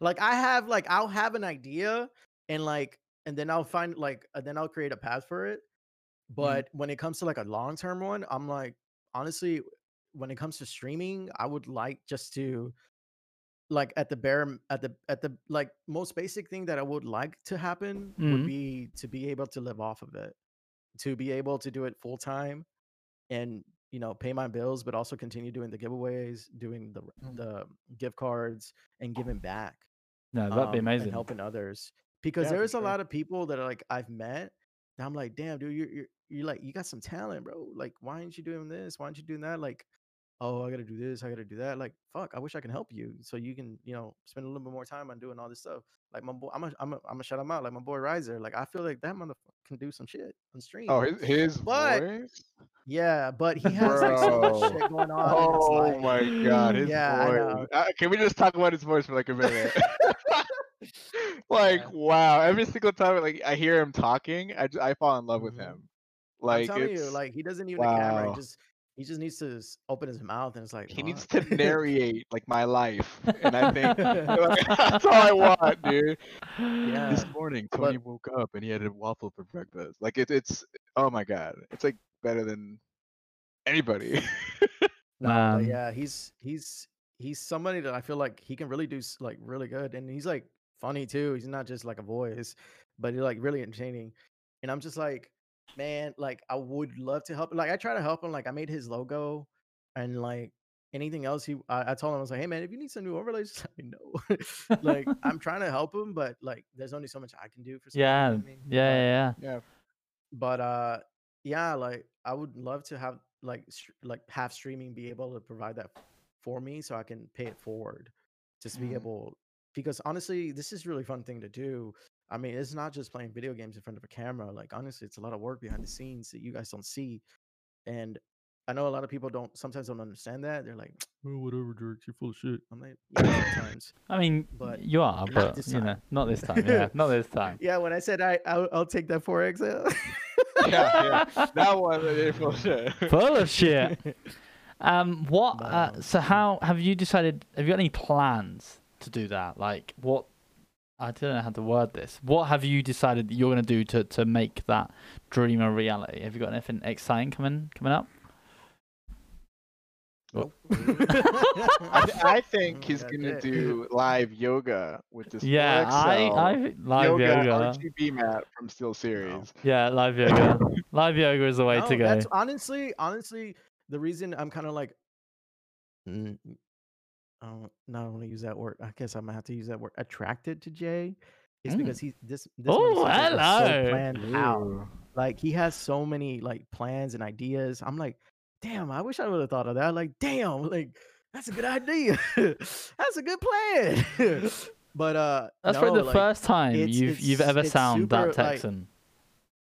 like I have like I'll have an idea and like and then I'll find like and then I'll create a path for it. But when it comes to like a long term one, I'm like honestly, when it comes to streaming, I would like just to like at the bare at the at the like most basic thing that I would like to happen Mhm. would be to be able to live off of it to be able to do it full time and you know pay my bills but also continue doing the giveaways doing the Mm. the gift cards and giving back No, that'd be um, amazing. and helping others because Yeah, there's a sure. lot of people that are like I've met that I'm like damn dude you're, you're you're like you got some talent bro like why aren't you doing this why aren't you doing that like oh I gotta do this I gotta do that like fuck I wish I can help you so you can you know spend a little bit more time on doing all this stuff like my boy I'm a, I'm a, I'm a shout him out like my boy Riser like I feel like that motherfucker can do some shit on stream Oh, his, his But- voice. yeah but he has like so much shit going on Oh life. my god, his Yeah, voice. Uh, can we just talk about his voice for like a minute? *laughs* *laughs* like Yeah. wow, every single time like I hear him talking, I, just, I fall in love with Mhm. him. Like I'm telling you, like he doesn't need a camera. He just he just needs to open his mouth and it's like he needs to narrate like my life, and I think like, *laughs* *laughs* that's all I want, dude. Yeah. This morning, Tony But- woke up and he had a waffle for breakfast. Like it, it's oh my god, it's like better than anybody. *laughs* No, Man. but um, yeah, he's he's he's somebody that I feel like he can really do s- like really good, and he's like funny too. He's not just like a voice, but he's like really entertaining. And I'm just like, man, like I would love to help. Like I try to help him. Like I made his logo, and like anything else he, I, I told him I was like, hey man, if you need some new overlays, just let me know. like I'm *laughs* trying to help him, but like there's only so much I can do for. somebody, you know yeah, I mean? yeah, But- yeah, yeah. yeah, but uh yeah like i would love to have like str- like have streaming be able to provide that for me so i can pay it forward just to be Mhm. able because honestly this is a really fun thing to do i mean it's not just playing video games in front of a camera like honestly it's a lot of work behind the scenes that you guys don't see and i know a lot of people don't sometimes don't understand that they're like *sniffs* oh whatever jerks you're full of shit i'm like yeah sometimes I mean, But you are, *laughs* not but this you know, not this time. Yeah, *laughs* not this time. yeah when i said i i'll, I'll take that 4x yeah, yeah. *laughs* That one, they full of shit. Full of shit. Um, what? Uh, so how have you decided? Have you got any plans to do that? Like what? I don't know how to word this. What have you decided that you're going to do to to make that dream a reality? Have you got anything exciting coming coming up? Nope. *laughs* I, th- I *laughs* think he's oh gonna do live yoga with this. Yeah, I I live yoga, yoga. RGB mat from Steel oh. Series. Yeah, live yoga. *laughs* live yoga is the way No, to go. That's honestly, honestly, the reason I'm kind of like, I don't, not want to use that word. I guess I'm gonna have to use that word. Attracted to Jay is Mm. because he this this Oh, hello. so planned out. Like he has so many like plans and ideas. I'm like, damn, I wish I would have thought of that. Like, damn, like that's a good idea. *laughs* that's a good plan. *laughs* but uh, That's no, probably the like, first time it's- you've you've ever it's sound that super, like, Texan.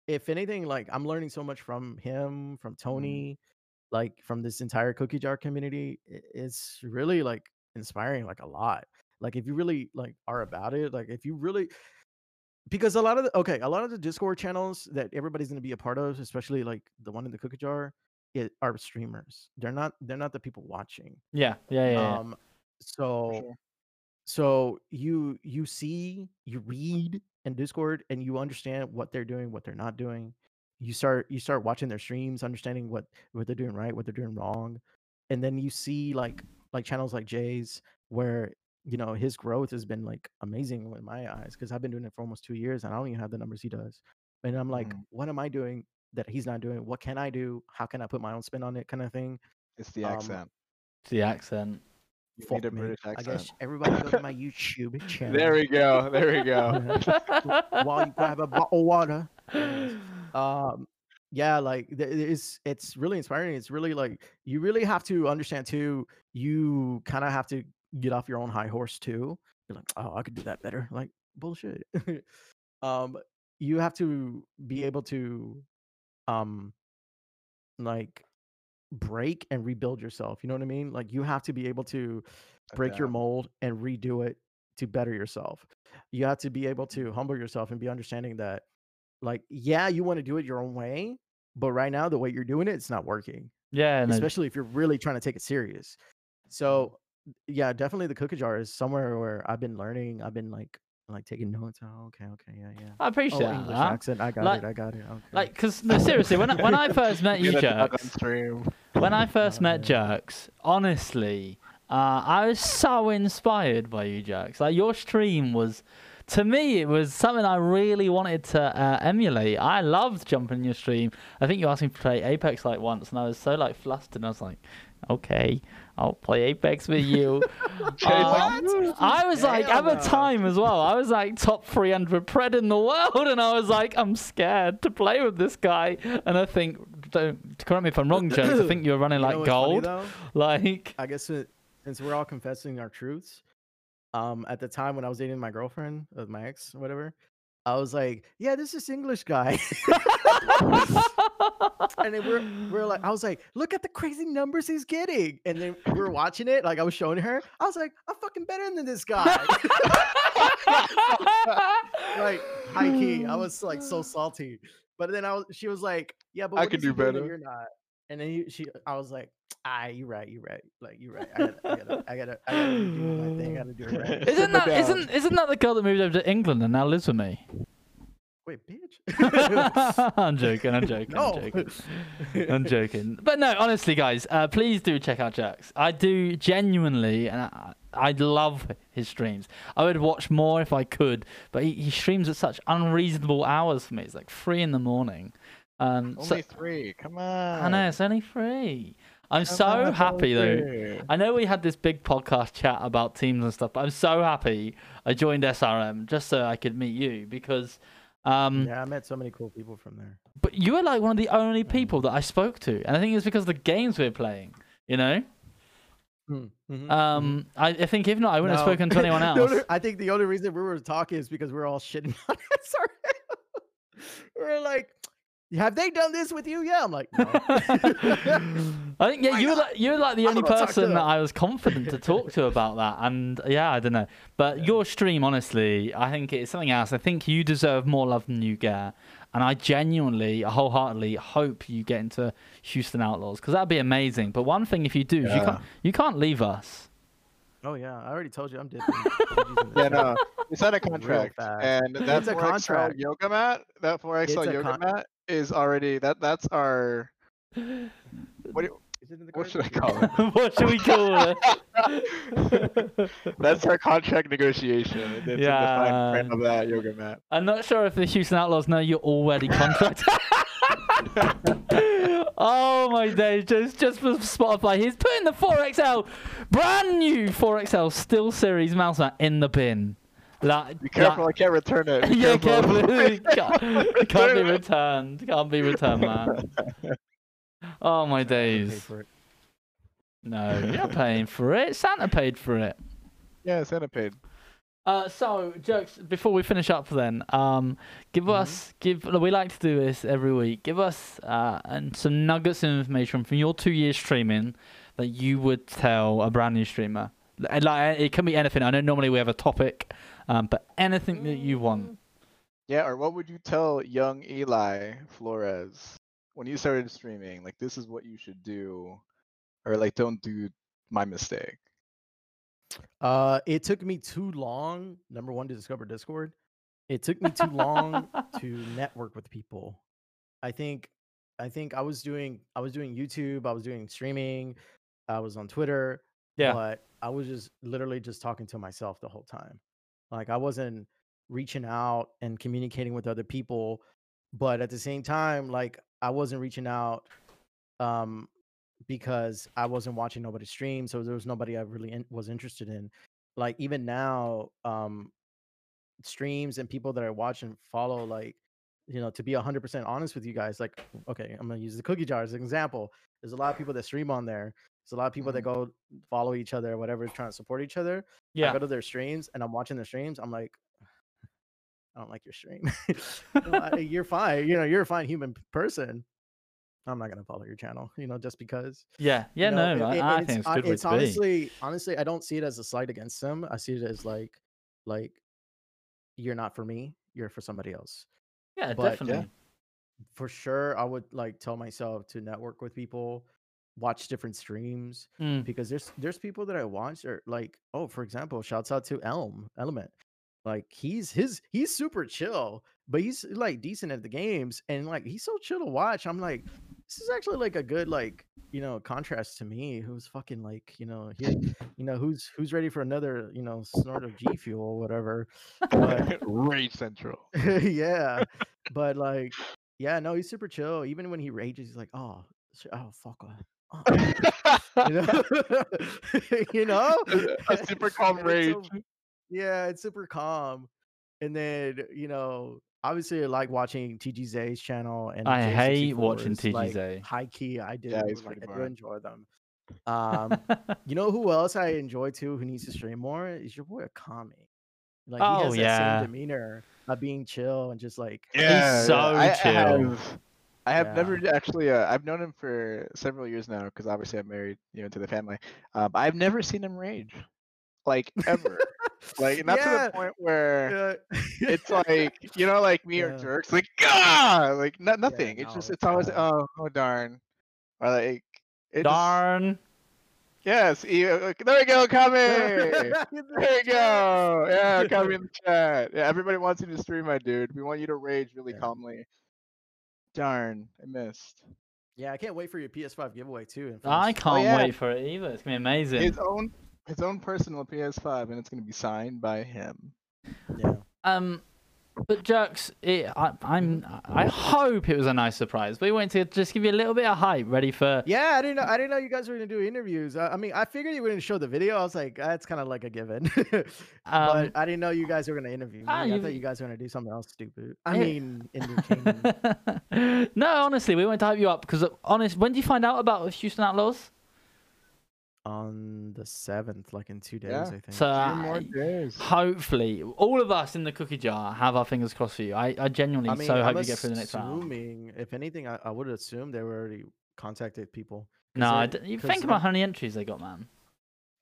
if anything, like I'm learning so much from him, from Mm-hmm. Tony, like from this entire cookie jar community. It's really like inspiring, like a lot. Like if you really like are about it, like if you really because a lot of the okay, a lot of the Discord channels that everybody's gonna be a part of, especially like the one in the cookie jar, it are streamers. They're not they're not the people watching. yeah, yeah, yeah. yeah. Um so sure. so you you see you read in discord and you understand what they're doing what they're not doing you start you start watching their streams understanding what what they're doing right what they're doing wrong and then you see like like channels like jay's where you know his growth has been like amazing in my eyes because i've been doing it for almost two years and i don't even have the numbers he does and i'm like Mhm. what am i doing that he's not doing what can i do how can i put my own spin on it kind of thing It's the Um, accent. the accent. You Fuck need a me. British i accent. guess everybody go to my *laughs* youtube channel There we go. There we go. *laughs* while you grab a bottle of water. *laughs* Um, yeah, like it's it's really inspiring. It's really like you really have to understand too. You kind of have to get off your own high horse too. You're like, oh, I could do that better. Like bullshit. *laughs* um, you have to be able to, um, like break and rebuild yourself. You know what I mean? Like you have to be able to break your mold and redo it to better yourself. You have to be able to humble yourself and be understanding that, like, yeah, you want to do it your own way, but right now the way you're doing it, it's not working. Yeah, Especially if you're really trying to take it serious. So, yeah, definitely the cookie jar is somewhere where I've been learning. I've been like, like taking notes. Oh, okay, okay, yeah, yeah. I appreciate Oh, English that. accent. I got Like- it. I got it. Okay. Like, because no, seriously, when I, when I first met you, *laughs* Get a dog on jerks, when I first met yeah. Jerks, honestly, uh, I was so inspired by you, Jerks. Like your stream was, to me, it was something I really wanted to uh, emulate. I loved jumping in your stream. I think you asked me to play Apex like once, and I was so like flustered. And I was like, okay, I'll play Apex with you. *laughs* Jay's like, Um, I was like, Hell at the time as well, I was like top 300 pred in the world, and I was like, I'm scared to play with this guy. And I think, don't correct me if I'm wrong, James. I think you were running You know like what's funny, gold. *laughs* Like, I guess it, since we're all confessing our truths, um, at the time when I was dating my girlfriend, uh, my ex, whatever, I was like, "Yeah, this is English guy," *laughs* and then we're we're like, I was like, "Look at the crazy numbers he's getting," and then we were watching it, like I was showing her, I was like, "I'm fucking better than this guy." *laughs* like high key, I *laughs* was like so salty, but then I was, she was like, "Yeah, but I could do better." You're not." And then he, she, I was like, "Ah, you're right, you're right. Like you're right. I gotta, I gotta, I gotta, I gotta do my thing. I gotta do it right." *laughs* isn't that down. isn't isn't that the girl that moved over to England and now lives with me? Wait, bitch. *laughs* I'm joking. I'm joking. No. I'm joking. I'm *laughs* joking. But no, honestly, guys, uh, please do check out Jax. I do genuinely, and I, I love his streams. I would watch more if I could, but he, he streams at such unreasonable hours for me. It's like three in the morning. Um, so, Only three. Come on. I know it's only three. I'm Come so on, happy though. three. I know we had this big podcast chat about teams and stuff, but I'm so happy I joined SRM just so I could meet you because. Um, yeah, I met so many cool people from there. but you were like one of the only people that I spoke to, and I think it's because of the games we're playing. You know, Mm, mhm, mhm. um, I, I think if not, I wouldn't have spoken to anyone *laughs* else. only- I think the only reason we were talking is because we are all shitting *laughs* on it. Sorry. we're like, have they done this with you? Yeah. I'm like, no. *laughs* I think yeah, you were like, you were like the only wanna talk to person that. I was confident to talk to about that, and yeah, I don't know. But your stream, honestly, I think it's something else. I think you deserve more love than you get, and I genuinely, wholeheartedly hope you get into Houston Outlaws because that'd be amazing. But one thing, if you do, is you can't you can't leave us. oh, yeah. I already told you I'm dipping. *laughs* GG's in Yeah, no, we signed a *laughs* contract, and that's It's a 4XL contract. yoga mat, that 4XL It's yoga con- mat is already that. That's our. What, do- *laughs* it in the what should I call it? *laughs* what should we call it? *laughs* That's our contract negotiation. and It's in the fine print of that yoga mat. I'm not sure if the Houston Outlaws know you're already contracted. oh my days! Just just for Spotify, he's putting the 4XL, brand new 4XL SteelSeries mouse mat in the bin. Like, Be careful, I can't return it. Be *laughs* yeah, careful. careful. can't, can't be *laughs* returned. Can't be returned, man. *laughs* Oh my Pay days! No, you're not paying for it. Santa paid for it. Yeah, Santa paid. Uh, so jokes. Before we finish up, then, um, give us give. We like to do this every week. Give us uh and some nuggets of information from your two years streaming that you would tell a brand new streamer. Like it can be anything. I know normally we have a topic, um, but anything that you want. Yeah, or what would you tell young Eli Flores when you started streaming? Like, this is what you should do, or like, don't do my mistake. Uh, it took me too long. Number one, to discover Discord. It took me too long *laughs* to network with people. I think, I think I was doing, I was doing YouTube. I was doing streaming. I was on Twitter. Yeah. But I was just literally just talking to myself the whole time. Like I wasn't reaching out and communicating with other people, but at the same time, like I wasn't reaching out um because I wasn't watching nobody stream, so there was nobody I really in, was interested in. Like even now, um, streams and people that I watch and follow, like you know, to be hundred percent honest with you guys, like okay, I'm gonna use the cookie jar as an example. There's a lot of people that stream on there. There's a lot of people that mm-hmm. go follow each other, or whatever, trying to support each other. I Yeah. go to their streams and I'm watching their streams. I'm like, *sighs* I don't like your stream. *laughs* No, *laughs* you're fine. You know, you're a fine human person. I'm not gonna follow your channel. You know, just because. Yeah. Yeah. you know, no, and- I, and I think it's good it's to be. honestly, honestly, I don't see it as a slight against them. I see it as like, like, you're not for me. You're for somebody else. Yeah, but- definitely. For sure, I would like tell myself to network with people, watch different streams Mm. because there's there's people that I watch are like, oh, for example, shouts out to Elm Element. Like he's his he's super chill, but he's like decent at the games and like he's so chill to watch. I'm like, this is actually like a good like you know contrast to me, who's fucking like you know here, you know who's who's ready for another you know snort of G fuel or whatever. But *laughs* Rage Central. *laughs* yeah, but like yeah, no, he's super chill. Even when he rages, he's like, oh, oh fuck. Uh, *laughs* uh," you know, *laughs* you know, *laughs* A super calm And it's so- rage. yeah, it's super calm. And then you know, obviously, I like watching TGZ's channel and I hate watching J64's, like, TGZ. high key. I do Yeah, like I do enjoy them. Um, you know who else I enjoy too? Who needs to stream more? Is your boy Akami. Like he Oh, has that yeah. same demeanor of being chill and just like he's so I, I chill. have, I have Yeah. never actually. Uh, I've known him for several years now because obviously I'm married, you know, to the family. Um, I've never seen him rage, like ever. like *laughs* not to the point where Yeah. it's *laughs* like you know, like me or jerks, like ah, like no, nothing. it's no, just it's always oh oh darn, or like just- Darn. yes, uh, there we go, Kami. *laughs* There you go. Yeah, Kami in the chat. Yeah, everybody wants you to stream, my dude. We want you to rage really Yeah. calmly. Darn, I missed. Yeah, I can't wait for your PS5 giveaway too. I can't yeah. wait for it either. It's gonna be amazing. His own his own personal PS5, and it's gonna be signed by him. Yeah. Um, but Jerks, it, I, I'm. I hope it was a nice surprise. We went to just give you a little bit of hype, ready for. Yeah, I didn't know. I didn't know you guys were gonna do interviews. Uh, I mean, I figured you wouldn't show the video. I was like, that's kind of like a given. *laughs* Um, but I didn't know you guys were gonna interview me. ah, I thought you guys were gonna do something else stupid. I Yeah. mean, entertaining. *laughs* no, honestly, we went to hype you up because, honest, when did you find out about Houston Outlaws? On the seventh, like in two days, Yeah. I think. So Two uh, more days. hopefully, all of us in the cookie jar have our fingers crossed for you. I, I genuinely I mean, so hope I'm you get through the next round. assuming, if anything, I, I would assume they were already contacted people. No, I they- d- you 'cause think about how many entries they got, man.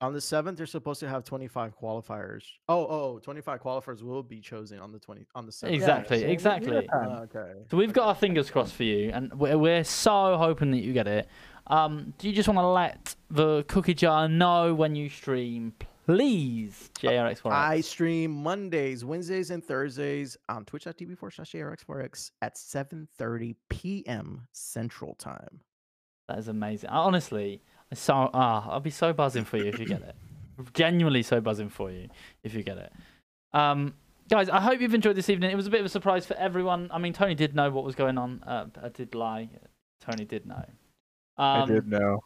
On the seventh, they're supposed to have 25 qualifiers. Oh, oh, oh, 25 qualifiers will be chosen on the 20 on the seventh. Exactly, so we- we got exactly. time. Oh, ah, um, okay. So we've got our fingers crossed for you, and we're, we're so hoping that you get it. Um, do you just want to let the cookie jar know when you stream, please? Uh, JRX4. I stream Mondays, Wednesdays, and Thursdays on twitch.tv forward slash JRX4X at 7.30 p.m. Central Time. That is amazing. Honestly, I so ah, I'll be so buzzing for you if you get it. Genuinely so buzzing for you if you get it. Um, guys, I hope you've enjoyed this evening. It was a bit of a surprise for everyone. I mean, Tony did know what was going on. Uh, I did lie. Tony did know. Um, I did know.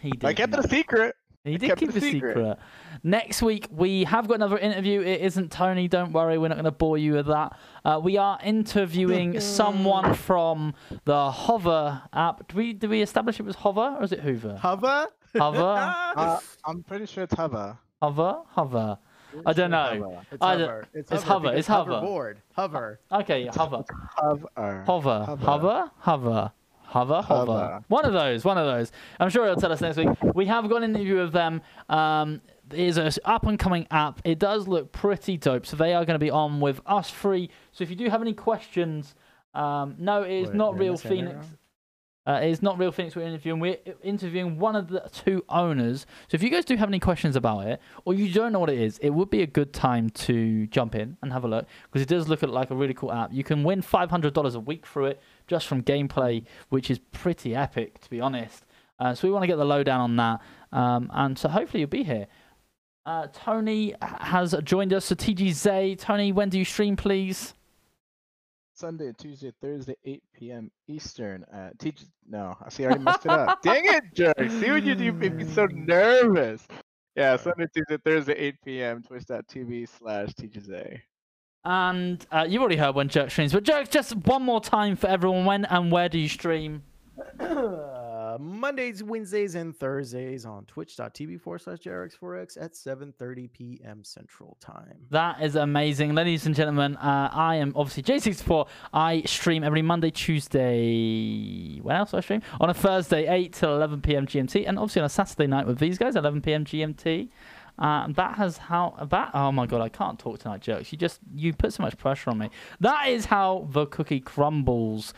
He did. I kept know. it a secret. He I did keep the a secret. secret. Next week, we have got another interview. It isn't Tony. Don't worry. We're not going to bore you with that. Uh, we are interviewing *laughs* someone from the Hover app. Did we, did we establish it was Hover or is it Hoover? Hover? Hover? *laughs* Uh, I'm pretty sure it's Hava. Hover? Hover. I don't know. It's I don't- hover. It's it's hover. hover, it's hover. Hoverboard. Hover. Okay, yeah, Hover. Hover. Hover. Hover. Hover. Hover. Hover, hover. One of those, one of those. I'm sure it'll tell us next week. We have got an interview with them. Um, is an up and coming app. It does look pretty dope. So they are going to be on with us free. So if you do have any questions, um, no, it is Wait, not Real Phoenix. Uh, it's not Real Phoenix we're interviewing. We're interviewing one of the two owners. So if you guys do have any questions about it, or you don't know what it is, it would be a good time to jump in and have a look because it does look like a really cool app. You can win $500 a week through it just from gameplay, which is pretty epic to be honest. Uh, so we want to get the lowdown on that, um, and so hopefully you'll be here. Uh, Tony has joined us. So TGZ, Tony, when do you stream, please? Sunday, Tuesday, Thursday, 8 p.m. Eastern. Uh, teach. No, I see. I already messed it up. *laughs* Dang it, jerk! See what you do? You make me so nervous. Yeah, Sunday, Tuesday, Thursday, 8 p.m. Twitch.tv slash TGZ. And uh, you've already heard when Jerk streams, but Jerk, just one more time for everyone. When and where do you stream? *clears throat* Mondays, Wednesdays, and Thursdays on twitch.tv forward slash JRX4X at 7.30 p.m. Central Time. That is amazing. Ladies and gentlemen, uh, I am obviously J64. I stream every Monday, Tuesday. When else do I stream? On a Thursday, 8 till 11 p.m. GMT, and obviously on a Saturday night with these guys, 11 p.m. GMT. Uh, that has how that oh my god I can't talk tonight jerks you just you put so much pressure on me that is how the cookie crumbles